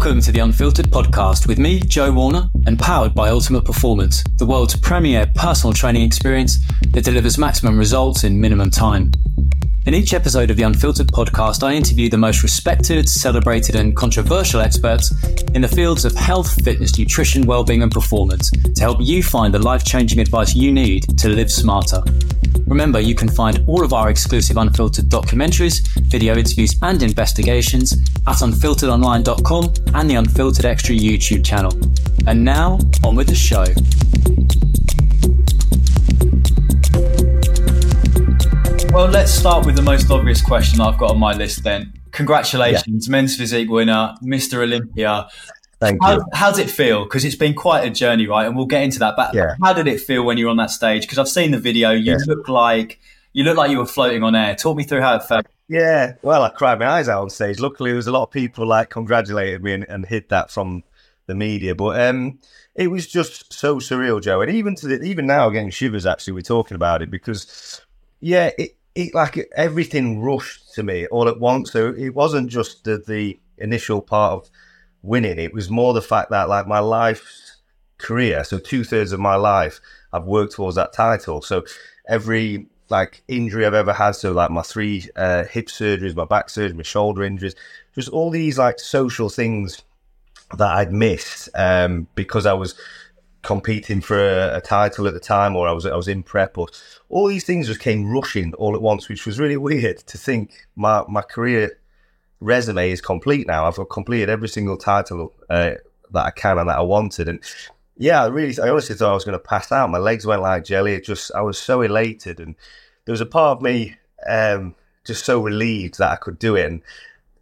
Welcome to the Unfiltered podcast with me, Joe Warner, and powered by Ultimate Performance, the world's premier personal training experience that delivers maximum results in minimum time. In each episode of the Unfiltered podcast, I interview the most respected, celebrated, and controversial experts in the fields of health, fitness, nutrition, well-being, and performance to help you find the life-changing advice you need to live smarter. Remember, you can find all of our exclusive unfiltered documentaries, video interviews, and investigations at unfilteredonline.com and the Unfiltered Extra YouTube channel. And now, on with the show. Well, let's start with the most obvious question I've got on my list then. Congratulations, yeah. men's physique winner, Mr. Olympia. Thank how, you. How it feel? Because it's been quite a journey, right? And we'll get into that. But yeah. how did it feel when you were on that stage? Because I've seen the video. You yeah. look like you look like you were floating on air. Talk me through how it felt. Yeah, well, I cried my eyes out on stage. Luckily, there was a lot of people like congratulated me and, and hid that from the media. But um, it was just so surreal, Joe. And even to the, even now, getting shivers. Actually, we're talking about it because yeah, it, it like everything rushed to me all at once. So it wasn't just the, the initial part of winning. It was more the fact that like my life's career, so two thirds of my life, I've worked towards that title. So every like injury I've ever had, so like my three uh, hip surgeries, my back surgery, my shoulder injuries, just all these like social things that I'd missed um, because I was competing for a, a, title at the time, or I was I was in prep, or all these things just came rushing all at once, which was really weird to think my my career resume is complete now. I've completed every single title uh, that I can and that I wanted. And yeah, I really, I honestly thought I was going to pass out. My legs went like jelly. It just, I was so elated. And there was a part of me um, just so relieved that I could do it. And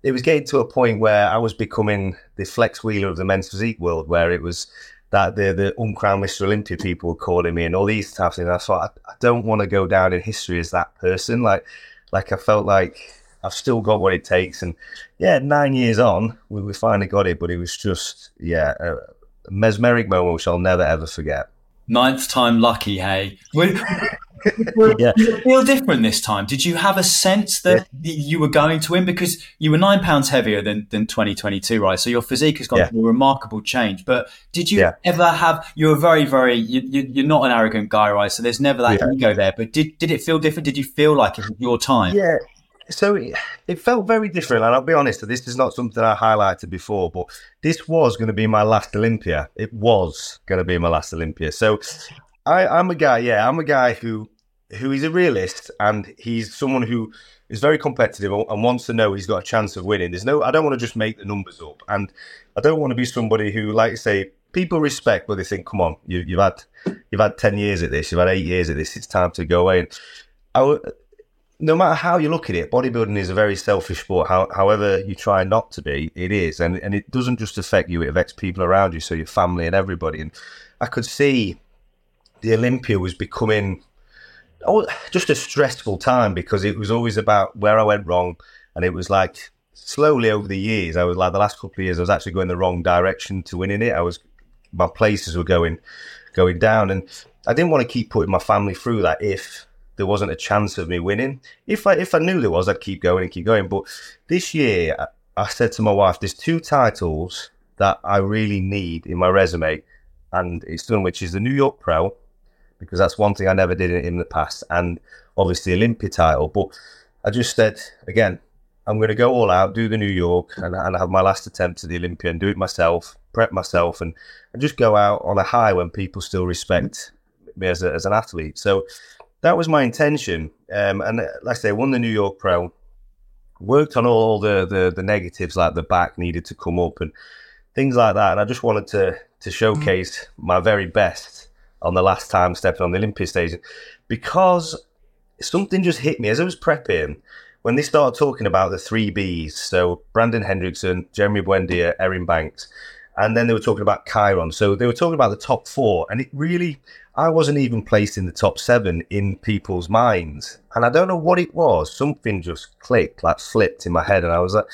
it was getting to a point where I was becoming the Flex Wheeler of the men's physique world, where it was that the the uncrowned Mr. Olympia people were calling me and all these types of things. And I thought I, I don't want to go down in history as that person. Like, like I felt like I've still got what it takes. And yeah, nine years on, we, we finally got it. But it was just, yeah, a mesmeric moment which I'll never ever forget. Ninth time lucky, hey. yeah. Did it feel different this time? Did you have a sense that yeah. you were going to win because you were nine pounds heavier than, than 2022, right? So your physique has gone yeah. through a remarkable change. But did you yeah. ever have? You're very, very. You, are not an arrogant guy, right? So there's never that ego there. But did did it feel different? Did you feel like it was your time? Yeah, so it, felt very different, and I'll be honest. This is not something I highlighted before, but this was going to be my last Olympia. It was going to be my last Olympia. So I, I'm a guy. Yeah, I'm a guy who who is a realist, and he's someone who is very competitive and wants to know he's got a chance of winning. There's no. I don't want to just make the numbers up, and I don't want to be somebody who, like I say, people respect, but they think, "Come on, you, you've had you've had ten years at this, you've had eight years at this. It's time to go away." And I, no matter how you look at it, bodybuilding is a very selfish sport. How, however you try not to be, it is, and and it doesn't just affect you; it affects people around you, so your family and everybody. And I could see the Olympia was becoming oh, just a stressful time because it was always about where I went wrong, and it was like slowly over the years, I was like the last couple of years, I was actually going the wrong direction to winning it. I was my places were going going down, and I didn't want to keep putting my family through that if there wasn't a chance of me winning. If I if I knew there was, I'd keep going and keep going. But this year, I said to my wife, "There's two titles that I really need in my resume, and it's done, which is the New York Pro, because that's one thing I never did in the past, and obviously the Olympia title. But I just said again, I'm going to go all out, do the New York, and, and have my last attempt at the Olympia, and do it myself, prep myself, and, and just go out on a high when people still respect me as, a, as an athlete. So that was my intention. Um, and uh, like I say, I won the New York Pro, worked on all the, the, the negatives, like the back needed to come up and things like that. And I just wanted to to showcase my very best on the last time stepping on the Olympia stage because something just hit me as I was prepping when they started talking about the three Bs. So Brandon Hendrickson, Jeremy Buendia, Erin Banks. And then they were talking about Chiron. So they were talking about the top four. And it really, I wasn't even placed in the top seven in people's minds. And I don't know what it was. Something just clicked, like flipped in my head. And I was like,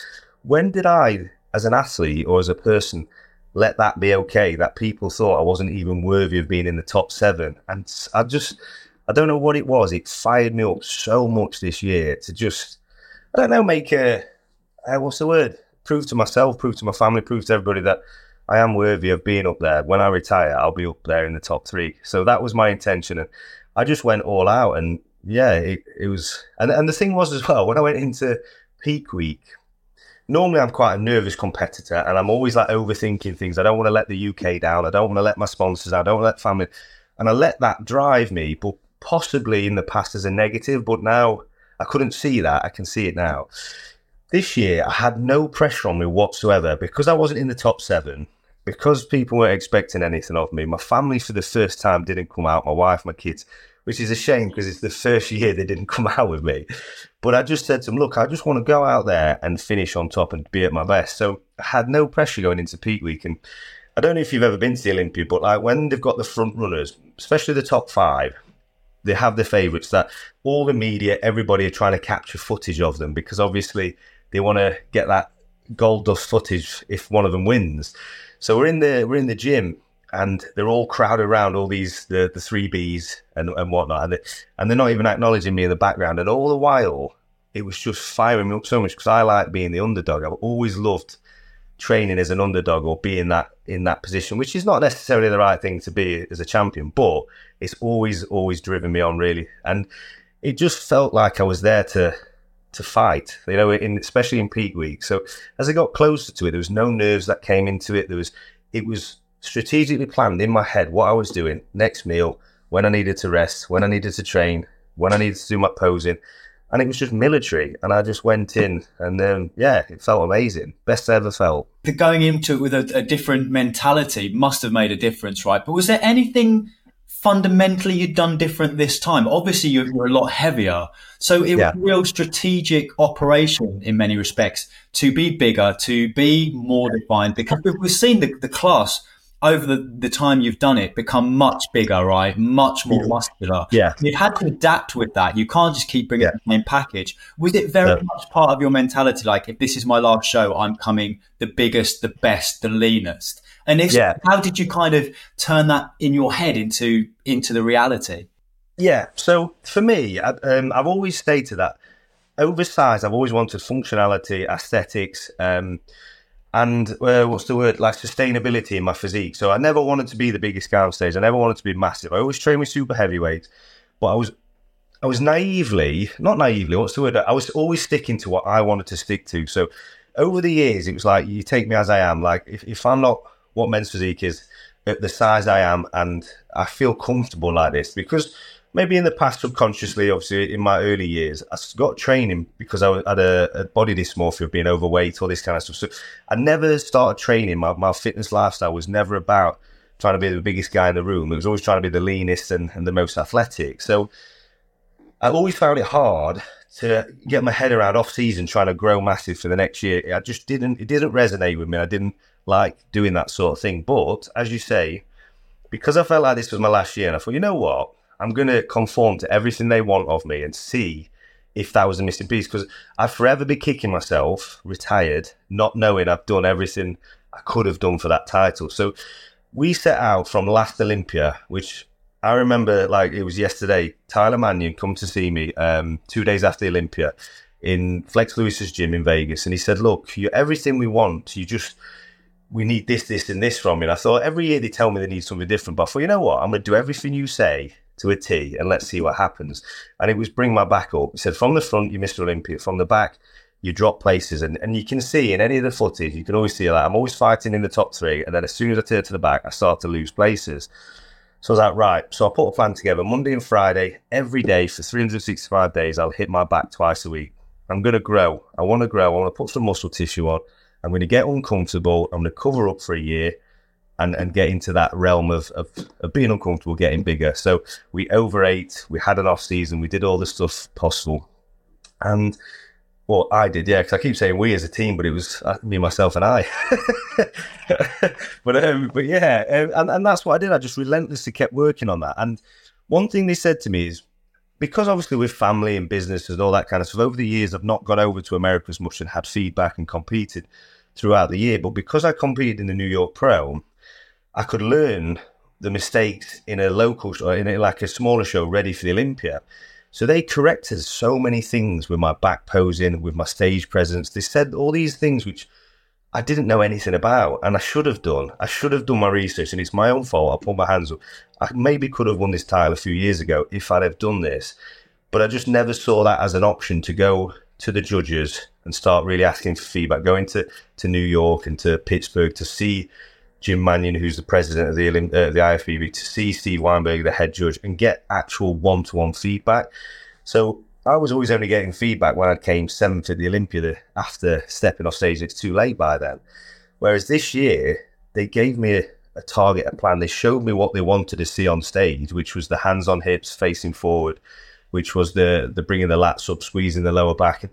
when did I, as an athlete or as a person, let that be okay? That people thought I wasn't even worthy of being in the top seven. And I just, I don't know what it was. It fired me up so much this year to just, I don't know, make a, uh, what's the word? prove to myself, prove to my family, prove to everybody that I am worthy of being up there. When I retire, I'll be up there in the top three. So that was my intention. And I just went all out. And yeah, it, it was. And, and the thing was as well, when I went into peak week, normally I'm quite a nervous competitor and I'm always like overthinking things. I don't want to let the UK down. I don't want to let my sponsors down. I don't want to let family. And I let that drive me, but possibly in the past as a negative. But now I couldn't see that. I can see it now. This year, I had no pressure on me whatsoever because I wasn't in the top seven, because people weren't expecting anything of me. My family, for the first time, didn't come out. My wife, my kids, which is a shame because it's the first year they didn't come out with me. But I just said to them, look, I just want to go out there and finish on top and be at my best. So I had no pressure going into peak week. And I don't know if you've ever been to the Olympia, but like when they've got the front runners, especially the top five, they have the favourites that all the media, everybody are trying to capture footage of them because obviously they want to get that gold dust footage if one of them wins. So we're in the we're in the gym and they're all crowded around all these the, the three Bs and, and whatnot, and, they, and they're not even acknowledging me in the background. And all the while, it was just firing me up so much because I like being the underdog. I've always loved training as an underdog or being that in that position, which is not necessarily the right thing to be as a champion, but it's always always driven me on really, and it just felt like I was there to to fight, you know, in especially in peak week. So as I got closer to it, there was no nerves that came into it. There was it was strategically planned in my head what I was doing next meal, when I needed to rest, when I needed to train, when I needed to do my posing, and it was just military. And I just went in, and then yeah, it felt amazing, best I ever felt. Going into it with a, a different mentality must have made a difference, right? But was there anything? Fundamentally you'd done different this time? Obviously, you're, you're a lot heavier. So it yeah. was a real strategic operation in many respects to be bigger, to be more defined, because we've seen the, the class over the, the time you've done it become much bigger, right? Much more muscular. Yeah. You've had to adapt with that. You can't just keep bringing yeah. the same package. Was it very much part of your mentality? Like, if this is my last show, I'm coming the biggest, the best, the leanest. And if, yeah. how did you kind of turn that in your head into into the reality? Yeah. So for me, I, um, I've always stated that oversized. I've always wanted functionality, aesthetics, um, and uh, what's the word? Like sustainability in my physique. So I never wanted to be the biggest guy on stage. I never wanted to be massive. I always trained with super heavyweights, but I was I was naively, not naively, what's the word? I was always sticking to what I wanted to stick to. So over the years, it was like, you take me as I am. Like, if, if I'm not what men's physique is at the size I am, and I feel comfortable like this because maybe in the past, subconsciously, obviously in my early years, I got training because I had a, a, body dysmorphia of being overweight, all this kind of stuff. So I never started training. My, my fitness lifestyle was never about trying to be the biggest guy in the room. It was always trying to be the leanest and, and the most athletic. So I always found it hard to get my head around off season trying to grow massive for the next year. I just didn't, it didn't resonate with me. I didn't like doing that sort of thing. But as you say, because I felt like this was my last year, and I thought, you know what, I'm going to conform to everything they want of me and see if that was a missing piece. Because I'd forever be kicking myself, retired, not knowing I've done everything I could have done for that title. So we set out from last Olympia, which I remember like it was yesterday. Tyler Manion come to see me um, two days after the Olympia in Flex Lewis's gym in Vegas, and he said, "Look, you're everything we want. You just we need this, this, and this from you. And I thought every year they tell me they need something different, but I thought, you know what? I'm going to do everything you say to a T and let's see what happens. And it was bring my back up. He said, from the front, you Mr. Olympia. From the back, you drop places. And, and you can see in any of the footage, you can always see that I'm always fighting in the top three. And then as soon as I turn to the back, I start to lose places. So I was like, right. So I put a plan together Monday and Friday, every day for 365 days, I'll hit my back twice a week. I'm going to grow. I want to grow. I want to put some muscle tissue on. I'm going to get uncomfortable. I'm going to cover up for a year and, and get into that realm of, of, of being uncomfortable, getting bigger. So we overate, we had an off season, we did all the stuff possible. And well, I did, yeah, because I keep saying we as a team, but it was uh, me, myself, and I. but um, but yeah, um, and, and that's what I did. I just relentlessly kept working on that. And one thing they said to me is because obviously with family and business and all that kind of stuff, over the years, I've not gone over to America as much and had feedback and competed throughout the year. But because I competed in the New York Pro, I could learn the mistakes in a local show, in a, like a smaller show ready for the Olympia. So they corrected so many things with my back posing, with my stage presence. They said all these things which I didn't know anything about, and I should have done. I should have done my research, and it's my own fault. I put my hands up. I maybe could have won this title a few years ago if I'd have done this, but I just never saw that as an option to go to the judges and start really asking for feedback. Going to to New York and to Pittsburgh to see Jim Manion, who's the president of the uh, the IFBB, to see Steve Weinberger, the head judge, and get actual one to one feedback. So I was always only getting feedback when I came seventh at the Olympia after stepping off stage. It's too late by then. Whereas this year, they gave me a, a target, a plan. They showed me what they wanted to see on stage, which was the hands on hips facing forward, which was the the bringing the lats up, squeezing the lower back. And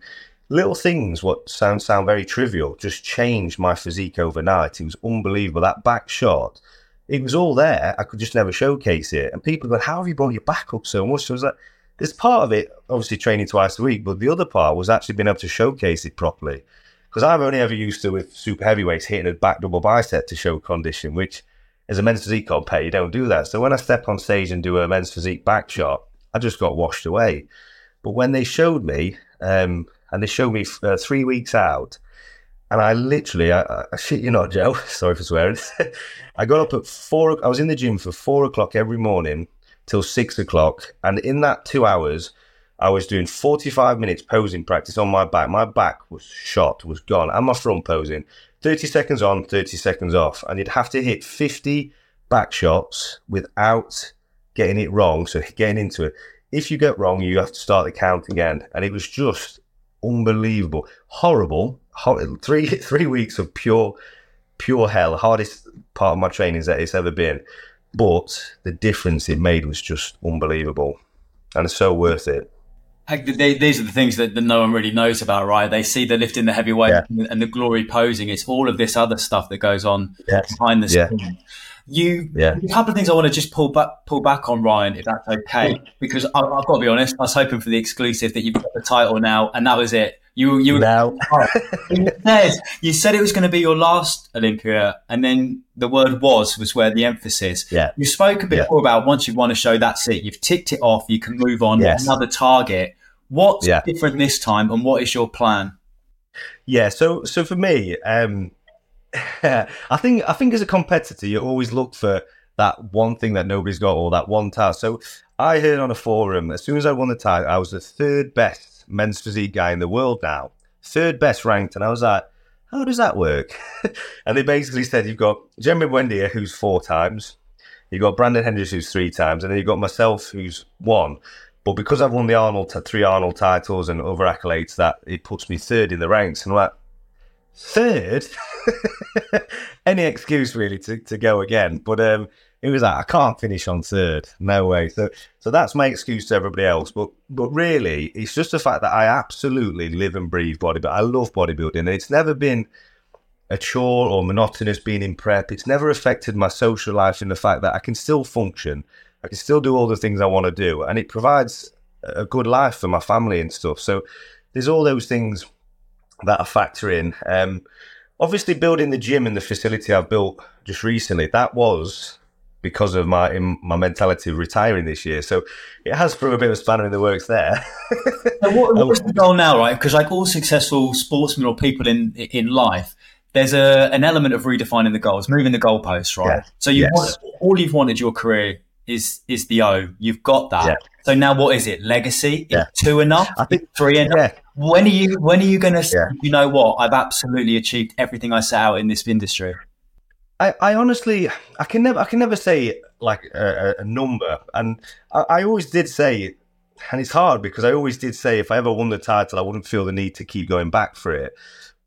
little things, what sound sound very trivial, just changed my physique overnight. It was unbelievable. That back shot, it was all there. I could just never showcase it. And people go, "How have you brought your back up so much?" So I was like there's part of it, obviously training twice a week, but the other part was actually being able to showcase it properly. Because I've only ever used to with super heavyweights hitting a back double bicep to show condition, which as a men's physique compare, you don't do that. So when I step on stage and do a men's physique back shot, I just got washed away. But when they showed me, um, and they showed me uh, three weeks out, and I literally, I, I shit you not, Joe, sorry for swearing. I got up at four, I was in the gym for four o'clock every morning till six o'clock. And in that two hours, I was doing 45 minutes posing practice on my back. My back was shot, was gone, and my front posing. 30 seconds on, 30 seconds off. And you'd have to hit 50 back shots without getting it wrong. So getting into it. If you get wrong, you have to start the count again. And it was just unbelievable. Horrible. three, three weeks of pure, pure hell. Hardest part of my training that it's ever been. But the difference it made was just unbelievable, and it's so worth it. They, these are the things that, that, no one really knows about, right? They see the lifting the heavyweight yeah. and the glory posing. It's all of this other stuff that goes on yes. behind the scenes. Yeah. You, yeah. a couple of things I want to just pull back, pull back on Ryan, if that's okay, because I, have got to be honest. I was hoping for the exclusive that you've got the title now, and that was it. You you now. you, said, you said it was going to be your last Olympia, and then the word "was" was where the emphasis. Yeah. You spoke a bit yeah. about once you've won a show, that's it. You've ticked it off. You can move on yes. another target. What's yeah. different this time, and what is your plan? Yeah. So so for me, um, I think I think as a competitor, you always look for that one thing that nobody's got or that one task. So I heard on a forum as soon as I won the title, I was the third best men's physique guy in the world now, third best ranked. And I was like, how does that work? and they basically said you've got Jeremy Buendia, who's four times, you've got Brandon Hendricks, who's three times, and then you've got myself, who's one. But because I've won the Arnold, three Arnold titles and other accolades, that it puts me third in the ranks. And I'm like, third? Any excuse really to, to go again. But um, it was like I can't finish on third, no way. So so that's my excuse to everybody else. But but really, it's just the fact that I absolutely live and breathe bodybuilding. I love bodybuilding, it's never been a chore or monotonous being in prep. It's never affected my social life in the fact that I can still function, I can still do all the things I want to do, and it provides a good life for my family and stuff. So there's all those things that I factor in. Um, obviously, building the gym and the facility I've built just recently, that was because of my my mentality of retiring this year. So it has thrown a bit of a spanner in the works there. what, oh. what's the goal now, right? Because like all successful sportsmen or people in in life, there's a an element of redefining the goals, moving the goalposts, right? Yeah. So you yes. all you've wanted your career is is the O. You've got that. Yeah. So now what is it? Legacy? Yeah. two enough? I think three enough. Yeah. When are you when are you going to? Yeah. You know what? I've absolutely achieved everything I set out in this industry. I, I honestly, I can never, I can never say like a, a number, and I, I, always did say, and it's hard because I always did say if I ever won the title, I wouldn't feel the need to keep going back for it.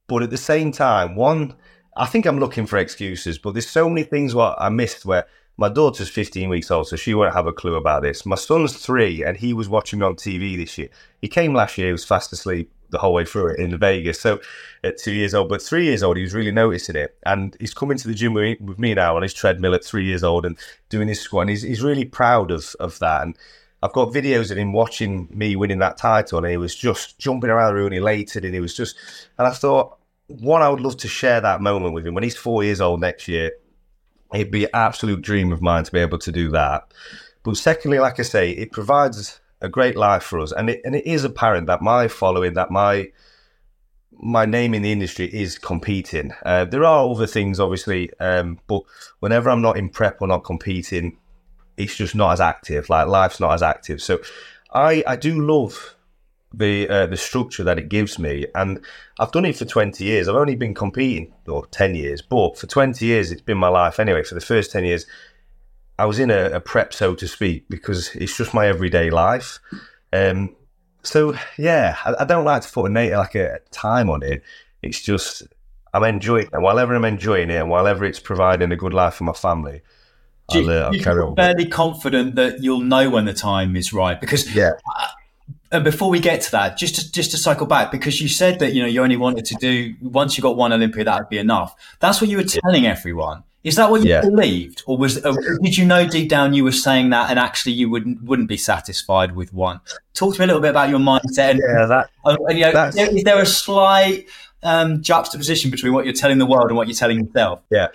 But at the same time, one, I think I'm looking for excuses, but there's so many things what I missed where my daughter's 15 weeks old, so she won't have a clue about this. My son's three, and he was watching me on TV this year. He came last year, he was fast asleep the whole way through it in Vegas. So at two years old, but three years old, he was really noticing it. And he's coming to the gym with, with me now on his treadmill at three years old and doing his squat. And he's, he's really proud of, of that. And I've got videos of him watching me winning that title and he was just jumping around the room, elated. And he was just, and I thought, one, I would love to share that moment with him when he's four years old next year. It'd be an absolute dream of mine to be able to do that. But secondly, like I say, it provides a great life for us. And it, and it is apparent that my following, that my my name in the industry is competing. Uh, there are other things, obviously, um, but whenever I'm not in prep or not competing, it's just not as active. Like life's not as active. So I I do love the uh, the structure that it gives me, and I've done it for 20 years. I've only been competing or 10 years, but for 20 years it's been my life anyway. For the first 10 years, I was in a, a prep, so to speak, because it's just my everyday life. Um, so yeah, I, I, don't like to put a like a time on it. It's just I'm enjoying it, and whilever I'm enjoying it, and whilever it's providing a good life for my family, Do I'll, uh, I'll carry on. Fairly confident that you'll know when the time is right because yeah. and before we get to that, just to, just to cycle back, because you said that you know you only wanted to do once you got one Olympia, that would be enough. That's what you were telling everyone. Is that what you yeah. believed, or was or did you know deep down you were saying that, and actually you wouldn't wouldn't be satisfied with one? Talk to me a little bit about your mindset. And, yeah, that. And, you know, is there a slight um, juxtaposition between what you're telling the world and what you're telling yourself? Yeah.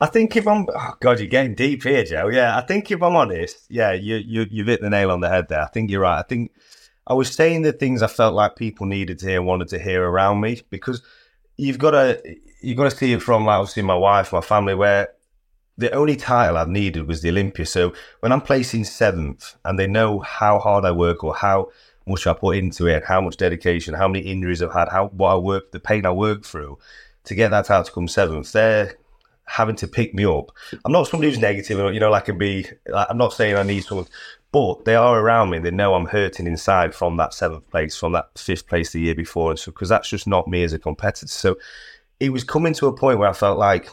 I think if I'm, oh God, you're getting deep here, Joe. Yeah, I think if I'm honest, yeah, you you you've hit the nail on the head there. I think you're right. I think I was saying the things I felt like people needed to hear, wanted to hear around me, because you've got to you've got to see it from like obviously my wife, my family, where the only title I've needed was the Olympia. So when I'm placing seventh, and they know how hard I work or how much I put into it, how much dedication, how many injuries I've had, how what I work, the pain I work through to get that out to come seventh, they're having to pick me up. I'm not somebody who's negative, you know, like I can be. I'm not saying I need someone, but they are around me. They know I'm hurting inside from that seventh place, from that fifth place the year before, and so because that's just not me as a competitor. So it was coming to a point where I felt like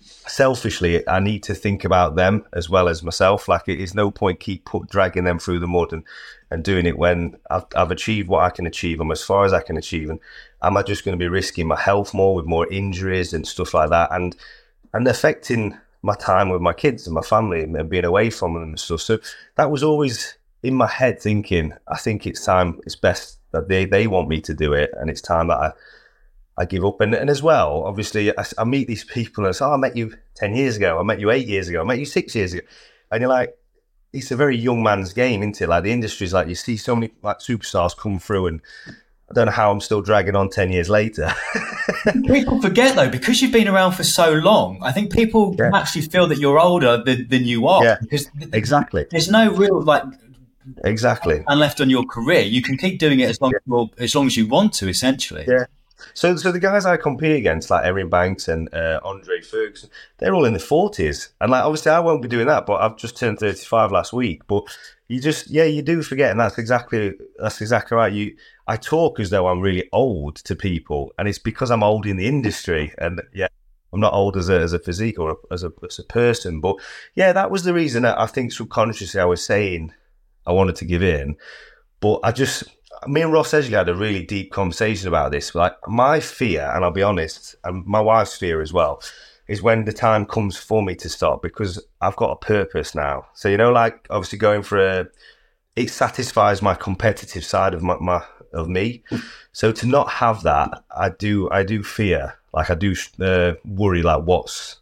selfishly I need to think about them as well as myself. Like it is no point keep put, dragging them through the mud and, and doing it when I've, I've achieved what I can achieve. I'm as far as I can achieve. And am I just going to be risking my health more with more injuries and stuff like that? And, and affecting my time with my kids and my family and being away from them and stuff. So that was always in my head thinking, I think it's time, it's best that they, they want me to do it. And it's time that I, I give up. And, and as well, obviously, I, I meet these people and I say, oh, I met you 10 years ago. I met you eight years ago. I met you six years ago. And you're like, it's a very young man's game, isn't it? Like the industry's like, you see so many like superstars come through and I don't know how I'm still dragging on 10 years later. people forget though, because you've been around for so long, I think people yeah. actually feel that you're older than, than you are. Yeah, because exactly. There's no real like exactly and left on your career. You can keep doing it as long yeah. as, as long as you want to, essentially. Yeah. So, so the guys I compete against, like Erin Banks and uh, Andre Ferguson, they're all in the forties, and like obviously I won't be doing that. But I've just turned thirty-five last week. But you just, yeah, you do forget, and that's exactly that's exactly right. You, I talk as though I'm really old to people, and it's because I'm old in the industry, and yeah. I'm not old as a, as a physique or a, as, a, as a person, but yeah, that was the reason that I think subconsciously I was saying I wanted to give in. But I just, me and Ross Edgley had a really deep conversation about this. Like my fear, and I'll be honest, and my wife's fear as well, is when the time comes for me to stop because I've got a purpose now. So you know, like obviously going for a, it satisfies my competitive side of my, my of me. So to not have that, I do I do fear. Like I do uh, worry. Like what's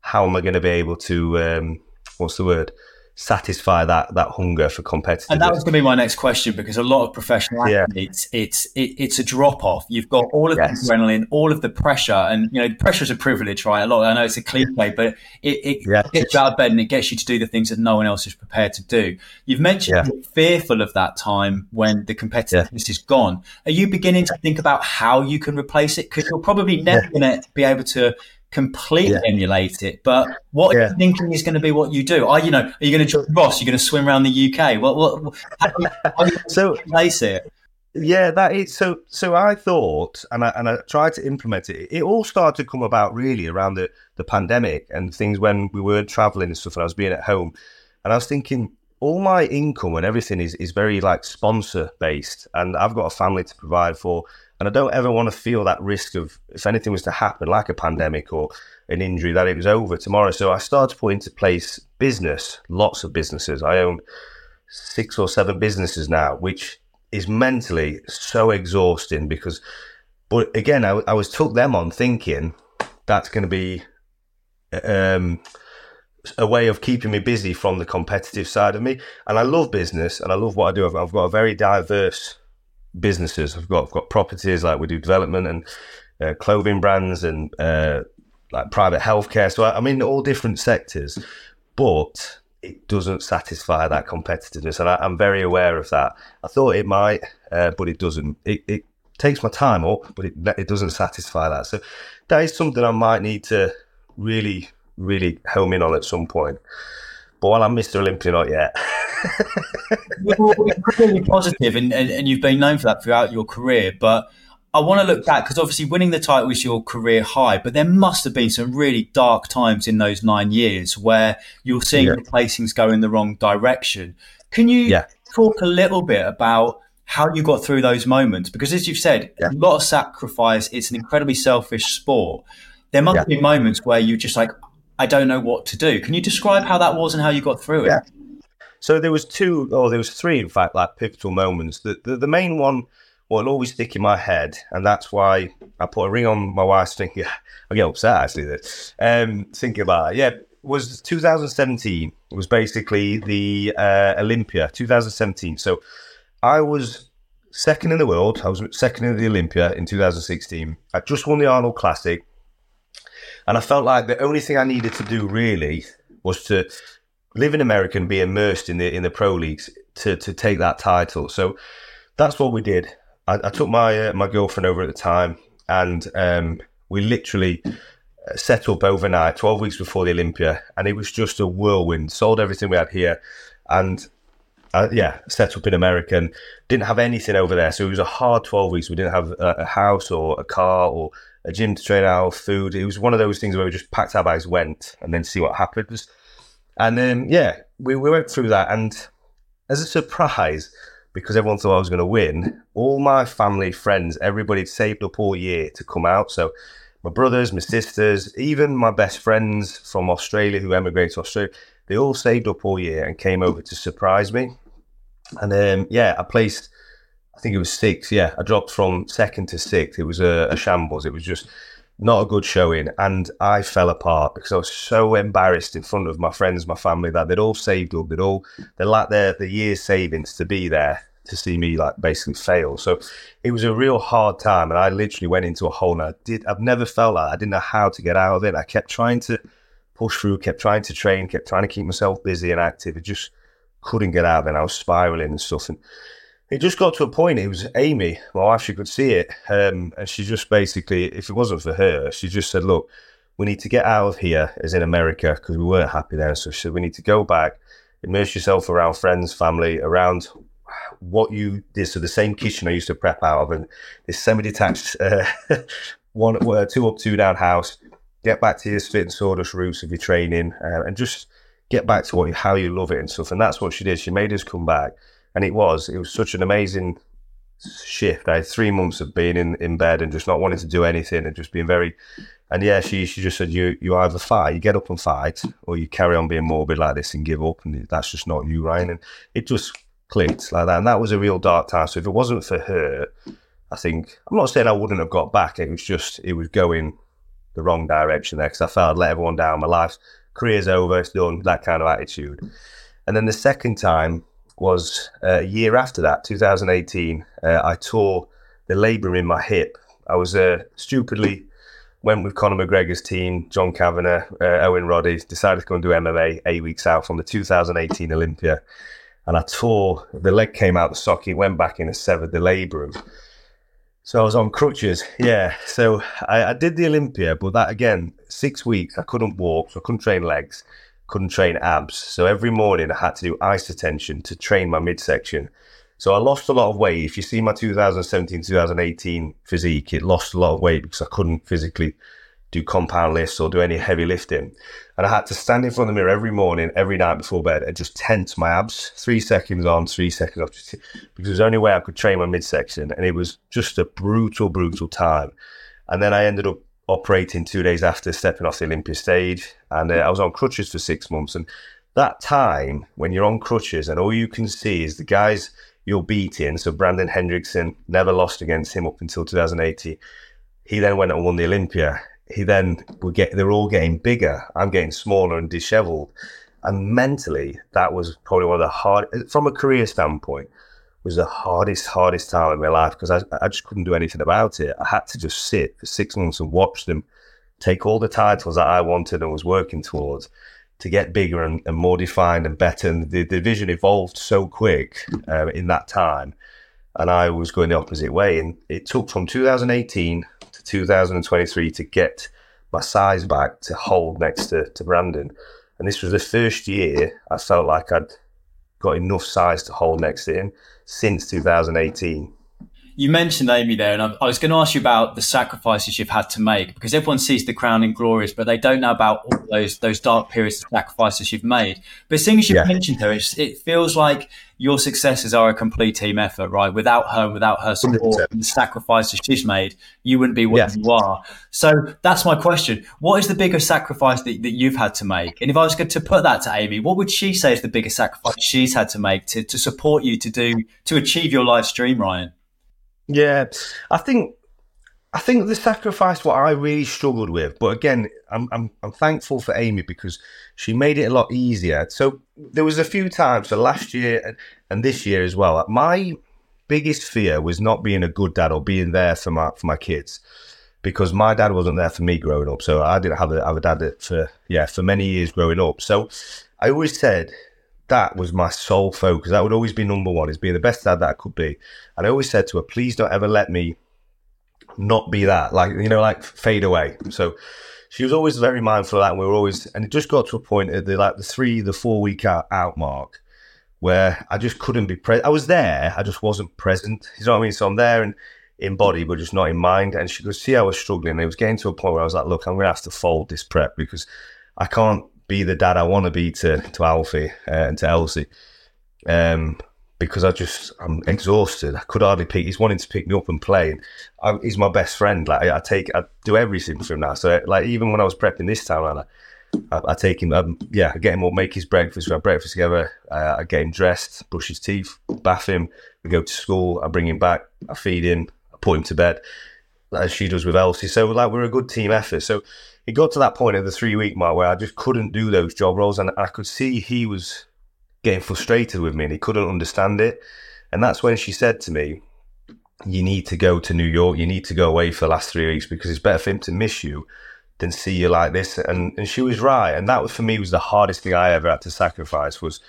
how am I going to be able to um, what's the word? Satisfy that that hunger for competitive. And that was going to be my next question because a lot of professional athletes, yeah. it's it, it's a drop off. You've got all of yes. the adrenaline, all of the pressure, and you know, pressure is a privilege, right? A lot. I know it's a cliche, but it, it yes. gets you out of bed and it gets you to do the things that no one else is prepared to do. You've mentioned yeah. fearful of that time when the competitiveness yeah. is gone. Are you beginning to think about how you can replace it? Because you're probably never going to be able to completely yeah. emulate it. But what yeah. are you thinking is going to be what you do? Are you know? Are you going to join Ross? You're going to swim around the UK? What? What? How, how so place it? Yeah, that is so. So I thought, and I and I tried to implement it. It all started to come about really around the the pandemic and things when we weren't traveling and stuff, and I was being at home, and I was thinking. All my income and everything is, is very like sponsor based, and I've got a family to provide for and I don't ever want to feel that risk of if anything was to happen, like a pandemic or an injury, that it was over tomorrow. So I started to put into place business, lots of businesses. I own six or seven businesses now, which is mentally so exhausting because, but again, I, I was took them on thinking that's going to be um, a way of keeping me busy from the competitive side of me. And I love business and I love what I do. I've got a very diverse businesses. I've got I've got properties like we do development and uh, clothing brands and uh, like private healthcare. So I'm in all different sectors, but it doesn't satisfy that competitiveness, and I, am very aware of that. I thought it might, uh, but it doesn't. It, it, takes my time up, but it, it doesn't satisfy that. So that is something I might need to really, really home in on at some point. But while I'm Mr. Olympia, not yet. You're incredibly positive, and, and, and you've been known for that throughout your career. But I want to look back because obviously winning the title was your career high, but there must have been some really dark times in those nine years where you're seeing yeah. the placings go in the wrong direction. Can you yeah. talk a little bit about how you got through those moments? Because as you've said, yeah. a lot of sacrifice. It's an incredibly selfish sport. There must be moments where you're just like, I don't know what to do. Can you describe how that was and how you got through it? So there was two, or there was three, in fact, like pivotal moments. The, the, the main one will always stick in my head, and that's why I put a ring on my wife's finger. I get upset actually. That um, thinking about it. Yeah, was 2017. It was basically the uh, Olympia 2017. So I was second in the world. I was second in the Olympia in 2016. I just won the Arnold Classic, and I felt like the only thing I needed to do really was to live in America and be immersed in the in the pro leagues to to take that title. So that's what we did. I, I took my uh, my girlfriend over at the time, and um, we literally uh, set up overnight, twelve weeks before the Olympia, and it was just a whirlwind. Sold everything we had here, and uh, yeah, set up in America and didn't have anything over there. So it was a hard 12 weeks. We didn't have a, a, house or a car or a gym to train out, food. It was one of those things where we just packed our bags, went, and then see what happens. And then, yeah, we, we went through that. And as a surprise, because everyone thought I was going to win, all my family, friends, everybody saved up all year to come out. So my brothers, my sisters, even my best friends from Australia who emigrated to Australia, they all saved up all year and came over to surprise me. And um, yeah, I placed, I think it was six. Yeah, I dropped from second to sixth. It was a, a shambles. It was just not a good showing. And I fell apart because I was so embarrassed in front of my friends, my family, that they'd all saved up, they'd all, they lacked their, the year's savings to be there to see me like basically fail. So it was a real hard time. And I literally went into a hole and I did, I've never felt like I didn't know how to get out of it. I kept trying to push through, kept trying to train, kept trying to keep myself busy and active. I just couldn't get out of it. And I was spiraling and stuff. And it just got to a point. It was Amy, my wife. She could see it, um, and she just basically, if it wasn't for her, she just said, "Look, we need to get out of here, as in America, because we weren't happy there. So she said, we need to go back, immerse yourself around friends, family, around what you did. So the same kitchen I used to prep out of, and this semi-detached uh, one, two up, two down house. Get back to your spit and sawdust roots of your training, uh, and just get back to what how you love it and stuff. And that's what she did. She made us come back and it was it was such an amazing shift. I had three months of being in, in bed and just not wanting to do anything and just being very and yeah, she she just said you you either fight, you get up and fight, or you carry on being morbid like this and give up, and that's just not you, Ryan. And it just clicked like that, and that was a real dark time. So if it wasn't for her, I think I'm not saying I wouldn't have got back. It was just it was going the wrong direction there because I felt I'd let everyone down. My life career's over, it's done. That kind of attitude. And then the second time was uh, a year after that, 2018. Uh, I tore the labrum in my hip. I was uh, stupidly went with Conor McGregor's team, John Kavanagh, uh, Owen Roddy, decided to go and do MMA eight weeks out from the 2018 Olympia. And I tore, the leg came out the socket, went back in and severed the labrum. So I was on crutches, yeah. So I, I, did the Olympia, but that again, six weeks, I couldn't walk, so I couldn't train legs couldn't train abs. So every morning I had to do isotension to train my midsection. So I lost a lot of weight. If you see my 2017, 2018 physique, it lost a lot of weight because I couldn't physically do compound lifts or do any heavy lifting. And I had to stand in front of the mirror every morning, every night before bed and just tense my abs, three seconds on, three seconds off, because it was the only way I could train my midsection. And it was just a brutal, brutal time. And then I ended up operating two days after stepping off the Olympia stage, and uh, I was on crutches for six months. And that time, when you're on crutches and all you can see is the guys you're beating, so Brandon Hendrickson never lost against him up until 2018. He then went and won the Olympia. He then would get, they're all getting bigger. I'm getting smaller and disheveled. And mentally, that was probably one of the hard, from a career standpoint, was the hardest, hardest time in my life because I, I just couldn't do anything about it. I had to just sit for six months and watch them take all the titles that I wanted and was working towards to get bigger and, and more defined and better. And the, the division evolved so quick uh, in that time. And I was going the opposite way. And it took from 2018 to 2023 to get my size back to hold next to, to Brandon. And this was the first year I felt like I'd got enough size to hold next him since 2018. You mentioned Amy there, and I, I was going to ask you about the sacrifices you've had to make because everyone sees the crown crowning glories, but they don't know about all those those dark periods of sacrifices you've made. But seeing as you yeah. mentioned her, it feels like your successes are a complete team effort, right? Without her, without her support, and the sacrifices she's made, you wouldn't be where you are. So that's my question. What is the biggest sacrifice that, that you've had to make? And if I was going to put that to Amy, what would she say is the biggest sacrifice she's had to make to, to support you to do to achieve your life dream, Ryan? Yeah, I think I think the sacrifice what I really struggled with, but again, I'm I'm I'm thankful for Amy because she made it a lot easier. So there was a few times, so last year and this year as well. My biggest fear was not being a good dad or being there for my for my kids because my dad wasn't there for me growing up. So I didn't have a, have a dad for yeah for many years growing up. So I always said that was my sole focus. That would always be number one, is being the best dad that I could be. And I always said to her, please don't ever let me not be that, like, you know, like fade away. So she was always very mindful of that. And we were always, and it just got to a point at the like the three, the four week out, out mark where I just couldn't be present. I was there, I just wasn't present. You know what I mean? So I'm there and in body, but just not in mind. And she could see I was struggling. And it was getting to a point where I was like, look, I'm going to have to fold this prep because I can't be the dad I want to be to to Alfie uh, and to Elsie. Um, because I just I'm exhausted. I could hardly pick. He's wanting to pick me up and play. And I, he's my best friend. Like I, I, take, I do everything for him now. So like even when I was prepping this time, I, I, take him. Um, yeah, I get him up, make his breakfast. We have breakfast together. Uh, I get him dressed, brush his teeth, bath him. We go to school. I bring him back. I feed him. I put him to bed, as she does with Elsie. So like we're a good team effort. So it got to that point of the three week mark where I just couldn't do those job roles, and I could see he was getting frustrated with me, and he couldn't understand it. And that's when she said to me, "You need to go to New York. You need to go away for the last three weeks because it's better for him to miss you." than see you like this and and she was right and that was for me was the hardest thing i ever had to sacrifice was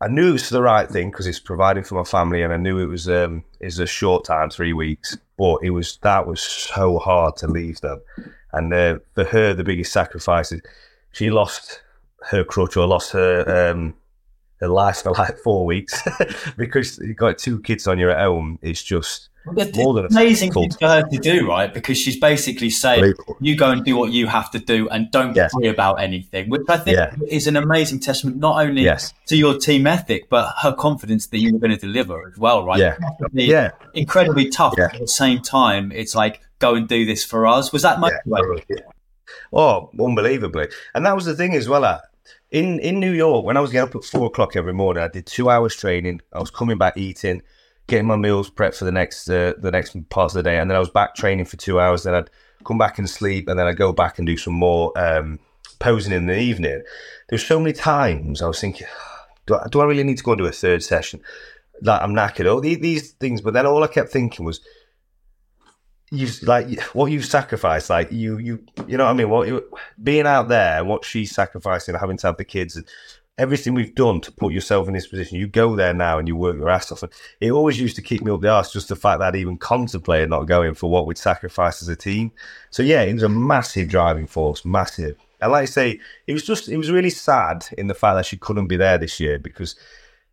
i knew it was the right thing because it's providing for my family and i knew it was um is a short time three weeks but it was that was so hard to leave them and uh, for her, the biggest sacrifice is she lost her crutch or lost her um, her life for like four weeks because you've got two kids on your home. It's just than amazing thing for her to do, right? Because she's basically saying, "You go and do what you have to do, and don't yes. worry about anything." Which I think yeah. is an amazing testament, not only yes. to your team ethic, but her confidence that you're going to deliver as well, right? Yeah, yeah. Incredibly tough. Yeah. At the same time, it's like go and do this for us. Was that much? Yeah, Oh, unbelievably. And that was the thing as well. Uh, in in New York, when I was getting up at four o'clock every morning, I did two hours training. I was coming back eating, getting my meals prepped for the next uh, the next part of the day, and then I was back training for two hours. Then I'd come back and sleep, and then I'd go back and do some more um, posing in the evening. There's so many times I was thinking, do I, do I really need to go and do a third session? Like I'm knackered. All these, these things, but then all I kept thinking was you like what you sacrificed like you you you know what i mean what you being out there what she's sacrificing having to have the kids and everything we've done to put yourself in this position you go there now and you work your ass off and it always used to keep me up the arse just the fact that i even contemplated not going for what we'd sacrifice as a team so yeah it was a massive driving force massive and like i say it was just it was really sad in the fact that she couldn't be there this year because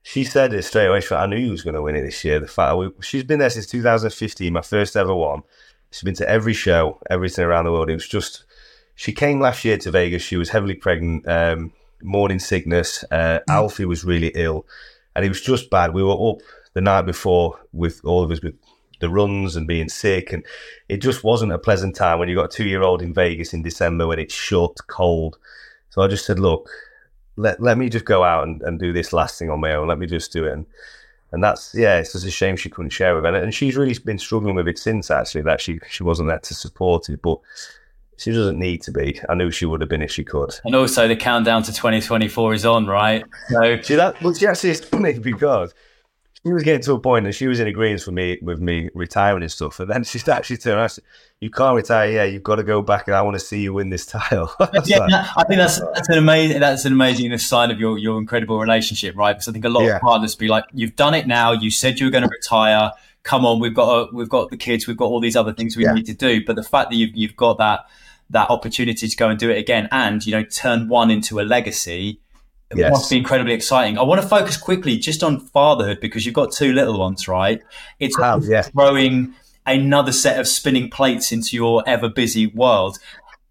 she said it straight away. I knew he was going to win it this year. The fact we, she's been there since 2015, my first ever one. She's been to every show, everything around the world. It was just she came last year to Vegas. She was heavily pregnant, um, morning sickness. Uh, mm. Alfie was really ill, and it was just bad. We were up the night before with all of us with the runs and being sick, and it just wasn't a pleasant time when you got a two year old in Vegas in December when it's shut, cold. So I just said, look, let let me just go out and, and do this last thing on my own. Let me just do it. And and that's yeah, it's just a shame she couldn't share with it. And she's really been struggling with it since actually that she she wasn't there to support it, but. She doesn't need to be. I knew she would have been if she could. And also, the countdown to 2024 is on, right? So, see that? Well, actually, it's funny because she was getting to a point and she was in agreement with me with me retiring and stuff. And then she actually turned around said, You can't retire, yeah, you've got to go back and I want to see you win this title. yeah, like, I think that's that's an amazing that's an amazing sign of your your incredible relationship, right? Because I think a lot yeah. of partners be like, You've done it now, you said you were going to retire. Come on, we've got a, we've got the kids, we've got all these other things we yeah. need to do. But the fact that you've you've got that that opportunity to go and do it again and you know turn one into a legacy it yes. must be incredibly exciting. I want to focus quickly just on fatherhood because you've got two little ones, right? It's yeah. throwing another set of spinning plates into your ever busy world.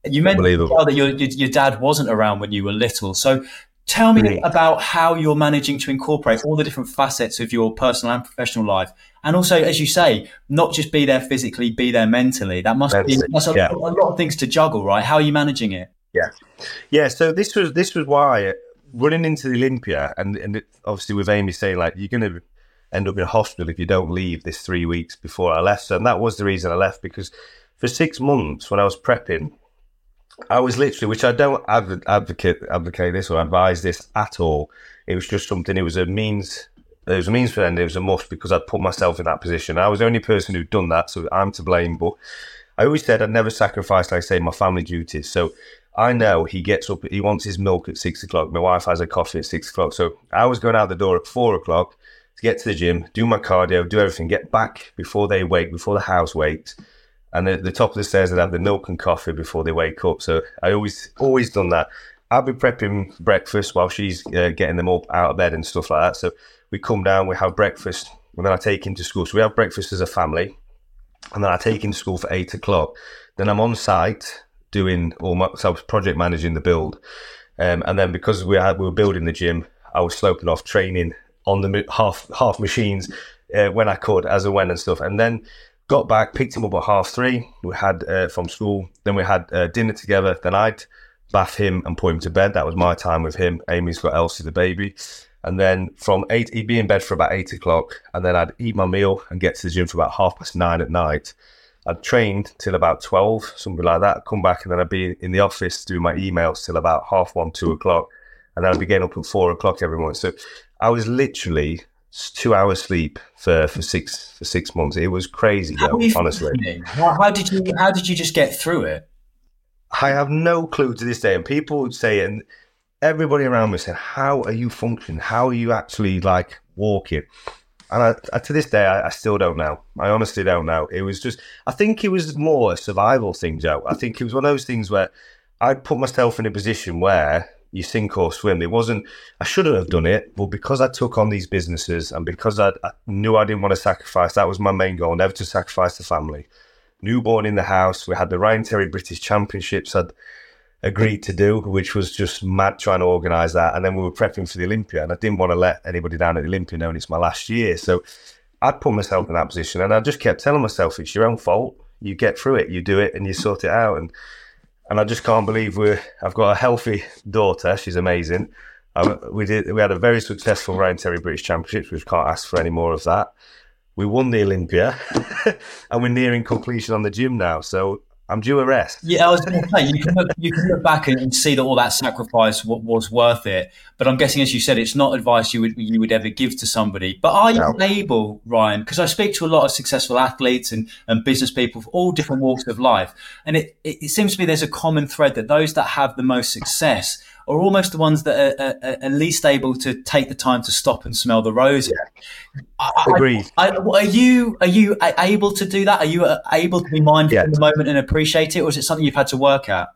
You mentioned that your, your, your dad wasn't around when you were little. So tell me about how you're managing to incorporate all the different facets of your personal and professional life. And also, as you say, not just be there physically, be there mentally. That must be that's a, yeah. a lot of things to juggle, right? How are you managing it? Yeah, yeah. So this was this was why running into the Olympia, and, and it, obviously with Amy saying like you're going to end up in a hospital if you don't leave this three weeks before I left. So, and that was the reason I left because for six months when I was prepping, I was literally, which I don't advocate advocate this or advise this at all. It was just something. It was a means. It was a means for end. It was a must because I'd put myself in that position. I was the only person who'd done that, so I'm to blame. But I always said I'd never sacrifice, like I say, my family duties. So I know he gets up, he wants his milk at six o'clock. My wife has a coffee at six o'clock. So I was going out the door at four o'clock to get to the gym, do my cardio, do everything, get back before they wake, before the house wakes. And at the top of the stairs, I'd have the milk and coffee before they wake up. So I always, always done that. I'll be prepping breakfast while she's uh, getting them up out of bed and stuff like that. So we come down, we have breakfast, and then I take him to school. So we have breakfast as a family, and then I take him to school for eight o'clock. Then I'm on site doing all my, so I was project managing the build. Um, and then because we had, we were building the gym, I was sloping off training on the half half machines uh, when I could, as and when and stuff. And then got back, picked him up at half three. We had uh, from school. Then we had uh, dinner together. Then I'd bath him and put him to bed. That was my time with him. Amy's got Elsie the baby. And then from eight, he'd be in bed for about eight o'clock. And then I'd eat my meal and get to the gym for about half past nine at night. I'd trained till about 12, something like that. I'd come back and then I'd be in the office doing my emails till about half one, two o'clock. And then I'd be getting up at four o'clock every morning. So I was literally two hours sleep for, for six for six months. It was crazy, though, honestly. How, how, did you how did you just get through it? I have no clue to this day. And people would say and everybody around me said, How are you functioning? How are you actually like walking? And I, I, to this day, I, I, still don't know. I honestly don't know. It was just, I think it was more a survival thing, Joe. I think it was one of those things where I put myself in a position where you sink or swim. It wasn't, I shouldn't have done it, but because I took on these businesses and because I, I knew I didn't want to sacrifice, that was my main goal, never to sacrifice the family. Newborn in the house, we had the Ryan Terry British Championships. I'd, agreed to do, which was just mad trying to organise that. And then we were prepping for the Olympia, and I didn't want to let anybody down at the Olympia knowing it's my last year. So I'd put myself in that position, and I just kept telling myself, it's your own fault. You get through it, you do it, and you sort it out. And and I just can't believe we're. I've got a healthy daughter. She's amazing. I, we did. We had a very successful Ryan Terry British Championships, which can't ask for any more of that. We won the Olympia, and we're nearing completion on the gym now. So I'm due a rest. Yeah, I was going to say you can look, you can look back and see that all that sacrifice was worth it. But I'm guessing, as you said, it's not advice you would you would ever give to somebody. But are you no. able, Ryan? Because I speak to a lot of successful athletes and, and business people of all different walks of life, and it, it, it seems to me there's a common thread that those that have the most success are almost the ones that are, are, are, least able to take the time to stop and smell the roses. Yeah. Agreed. I, I, are you are you able to do that? Are you uh, able to be mindful yeah. in the moment and appreciate it, or is it something you've had to work at?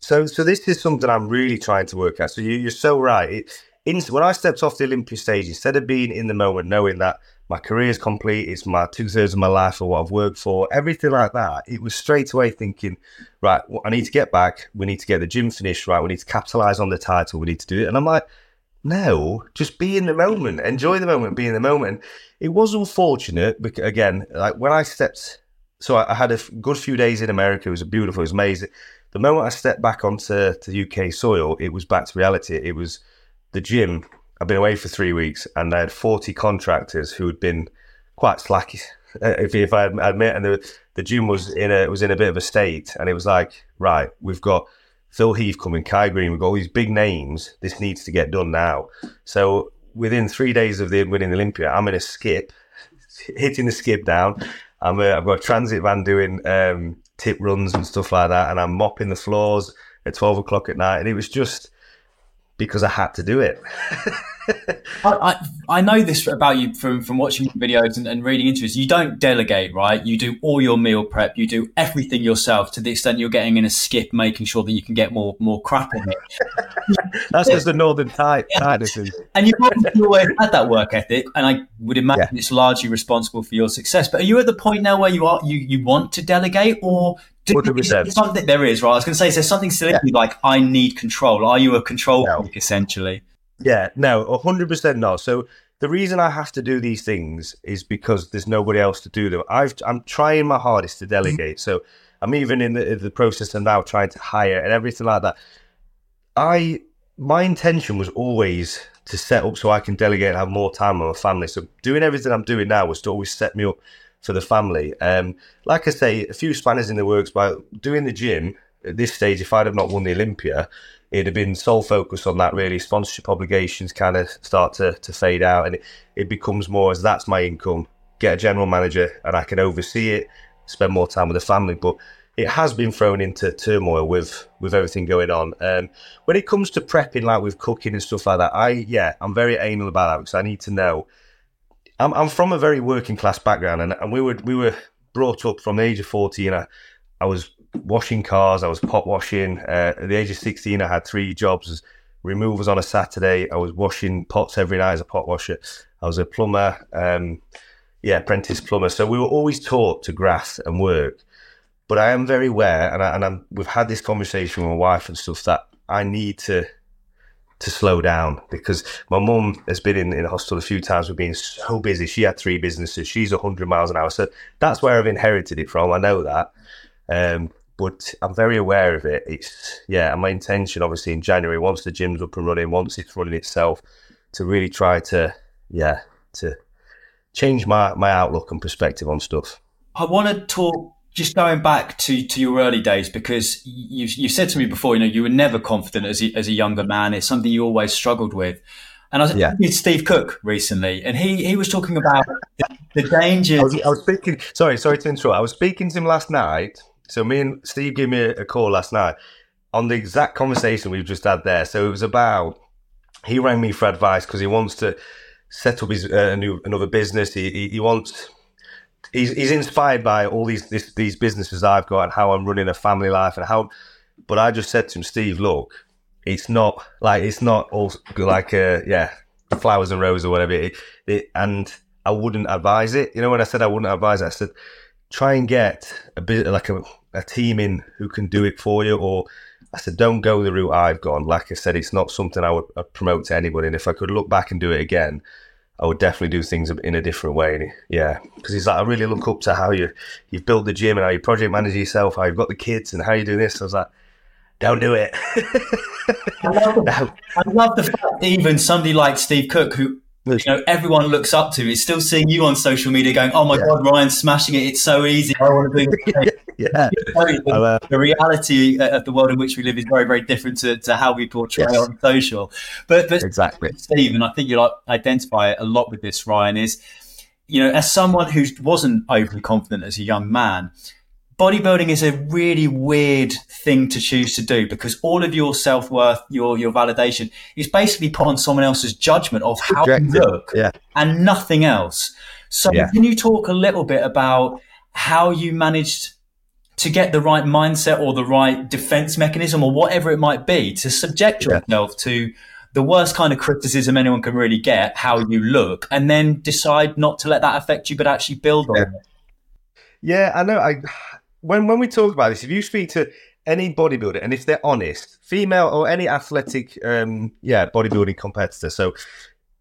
So, so this is something I'm really trying to work at. So you, you're so right. It, in, when I stepped off the Olympia stage, instead of being in the moment, knowing that my career is complete, it's my two thirds of my life for what I've worked for, everything like that, it was straight away thinking, right, I need to get back. We need to get the gym finished, right? We need to capitalize on the title. We need to do it. And I'm like, no, just be in the moment, enjoy the moment, be in the moment. It was unfortunate, because again, like when I stepped, so I, I had a good few days in America. It was beautiful, it was amazing. The moment I stepped back onto to UK soil, it was back to reality. It was the gym, I've been away for three weeks and I had 40 contractors who had been quite slacky, uh, if, if I admit, and the, the gym was in a was in a bit of a state, and it was like, right, we've got Phil Heath coming, Kai Greene, we've got all these big names. This needs to get done now. So within three days of the winning Olympia, I'm in a skip, hitting the skip down. I'm a, I've got a transit van doing um, tip runs and stuff like that, and I'm mopping the floors at twelve o'clock at night, and it was just because I had to do it. I, I, know this about you from, from watching videos and, and reading into it. You don't delegate, right? You do all your meal prep. You do everything yourself to the extent you're getting in a skip, making sure that you can get more more crap in it. That's just the northern type. Yeah. And you've always had that work ethic, and I would imagine yeah. it's largely responsible for your success. But are you at the point now where you are you you want to delegate, or do, something there is right? I was going to say, is there something silly yeah. like I need control? Are you a control no. freak essentially? Yeah, no, hundred percent not. So the reason I have to do these things is because there's nobody else to do them. I've, I'm trying my hardest to delegate. So I'm even in the, the process of now trying to hire and everything like that. I my intention was always to set up so I can delegate and have more time with my family. So doing everything I'm doing now was to always set me up for the family. Um, like I say, a few spanners in the works by doing the gym at this stage. If I'd have not won the Olympia, it'd have been sole focus on that really. Sponsorship obligations kind of start to, to fade out and it, it becomes more as that's my income. Get a general manager and i can oversee it spend more time with the family. But it has been thrown into turmoil with with everything going on. Um, when it comes to prepping like with cooking and stuff like that i yeah i'm very anal about that because i need to know. I'm, I'm from a very working class background and, and we were we were brought up from the age of 14 I, I was washing cars. I was pot washing. Uh, at the age of 16, I had three jobs as removers on a Saturday. I was washing pots every night as a pot washer. I was a plumber, um, yeah, apprentice plumber. So we were always taught to graft and work. But I am very aware, and, I, and I'm, we've had this conversation with my wife and stuff that I need to to slow down because my mum has been in, in hospital a few times with being so busy. She had three businesses. She's 100 miles an hour. So that's where I've inherited it from. I know that. Um, but I'm very aware of it. It's yeah, and my intention obviously in January once the gym's up and running, once it's running itself, to really try to yeah to change my my outlook and perspective on stuff. I want to talk just going back to, to your early days because you you said to me before, you know, you were never confident as a, as a younger man. It's something you always struggled with. And I was yeah. with Steve Cook recently, and he, he was talking about the, the dangers. I was, I was speaking. Sorry, sorry to interrupt. I was speaking to him last night, so me and Steve gave me a call last night on the exact conversation we've just had there. So it was about he rang me for advice because he wants to set up his uh, new another business. He, he, he wants he's he's inspired by all these this, these businesses I've got and how I'm running a family life and how. But I just said to him, Steve, look, it's not like it's not all like uh, yeah flowers and roses or whatever. It, it, and I wouldn't advise it. You know, when I said I wouldn't advise it, I said try and get a bit like a a team in who can do it for you, or I said, don't go the route I've gone. Like I said, it's not something I would promote to anybody. And if I could look back and do it again, I would definitely do things in a different way. Yeah, because he's like, I really look up to how you you've built the gym and how you project manage yourself, how you've got the kids, and how you do this. I was like, don't do it. I, love the, I love the fact even somebody like Steve Cook, who you know everyone looks up to, is still seeing you on social media, going, "Oh my yeah. God, Ryan's smashing it! It's so easy. I want to do." yeah. The, uh, the, reality uh, of the world in which we live is very, very different to, to how we portray yes. on social. But, but exactly, Steve, I think you like identify a lot with this, Ryan, is you know, as someone who wasn't overly confident as a young man, bodybuilding is a really weird thing to choose to do because all of your self worth, your your validation is basically put on someone else's judgment of how you look yeah. and nothing else. So, yeah. can you talk a little bit about how you managed to get the right mindset or the right defense mechanism or whatever it might be to subject yourself yeah. to the worst kind of criticism anyone can really get, how you look, and then decide not to let that affect you, but actually build on yeah. it. Yeah, I know. I when when we talk about this, if you speak to any bodybuilder and if they're honest, female or any athletic, um, yeah, bodybuilding competitor, so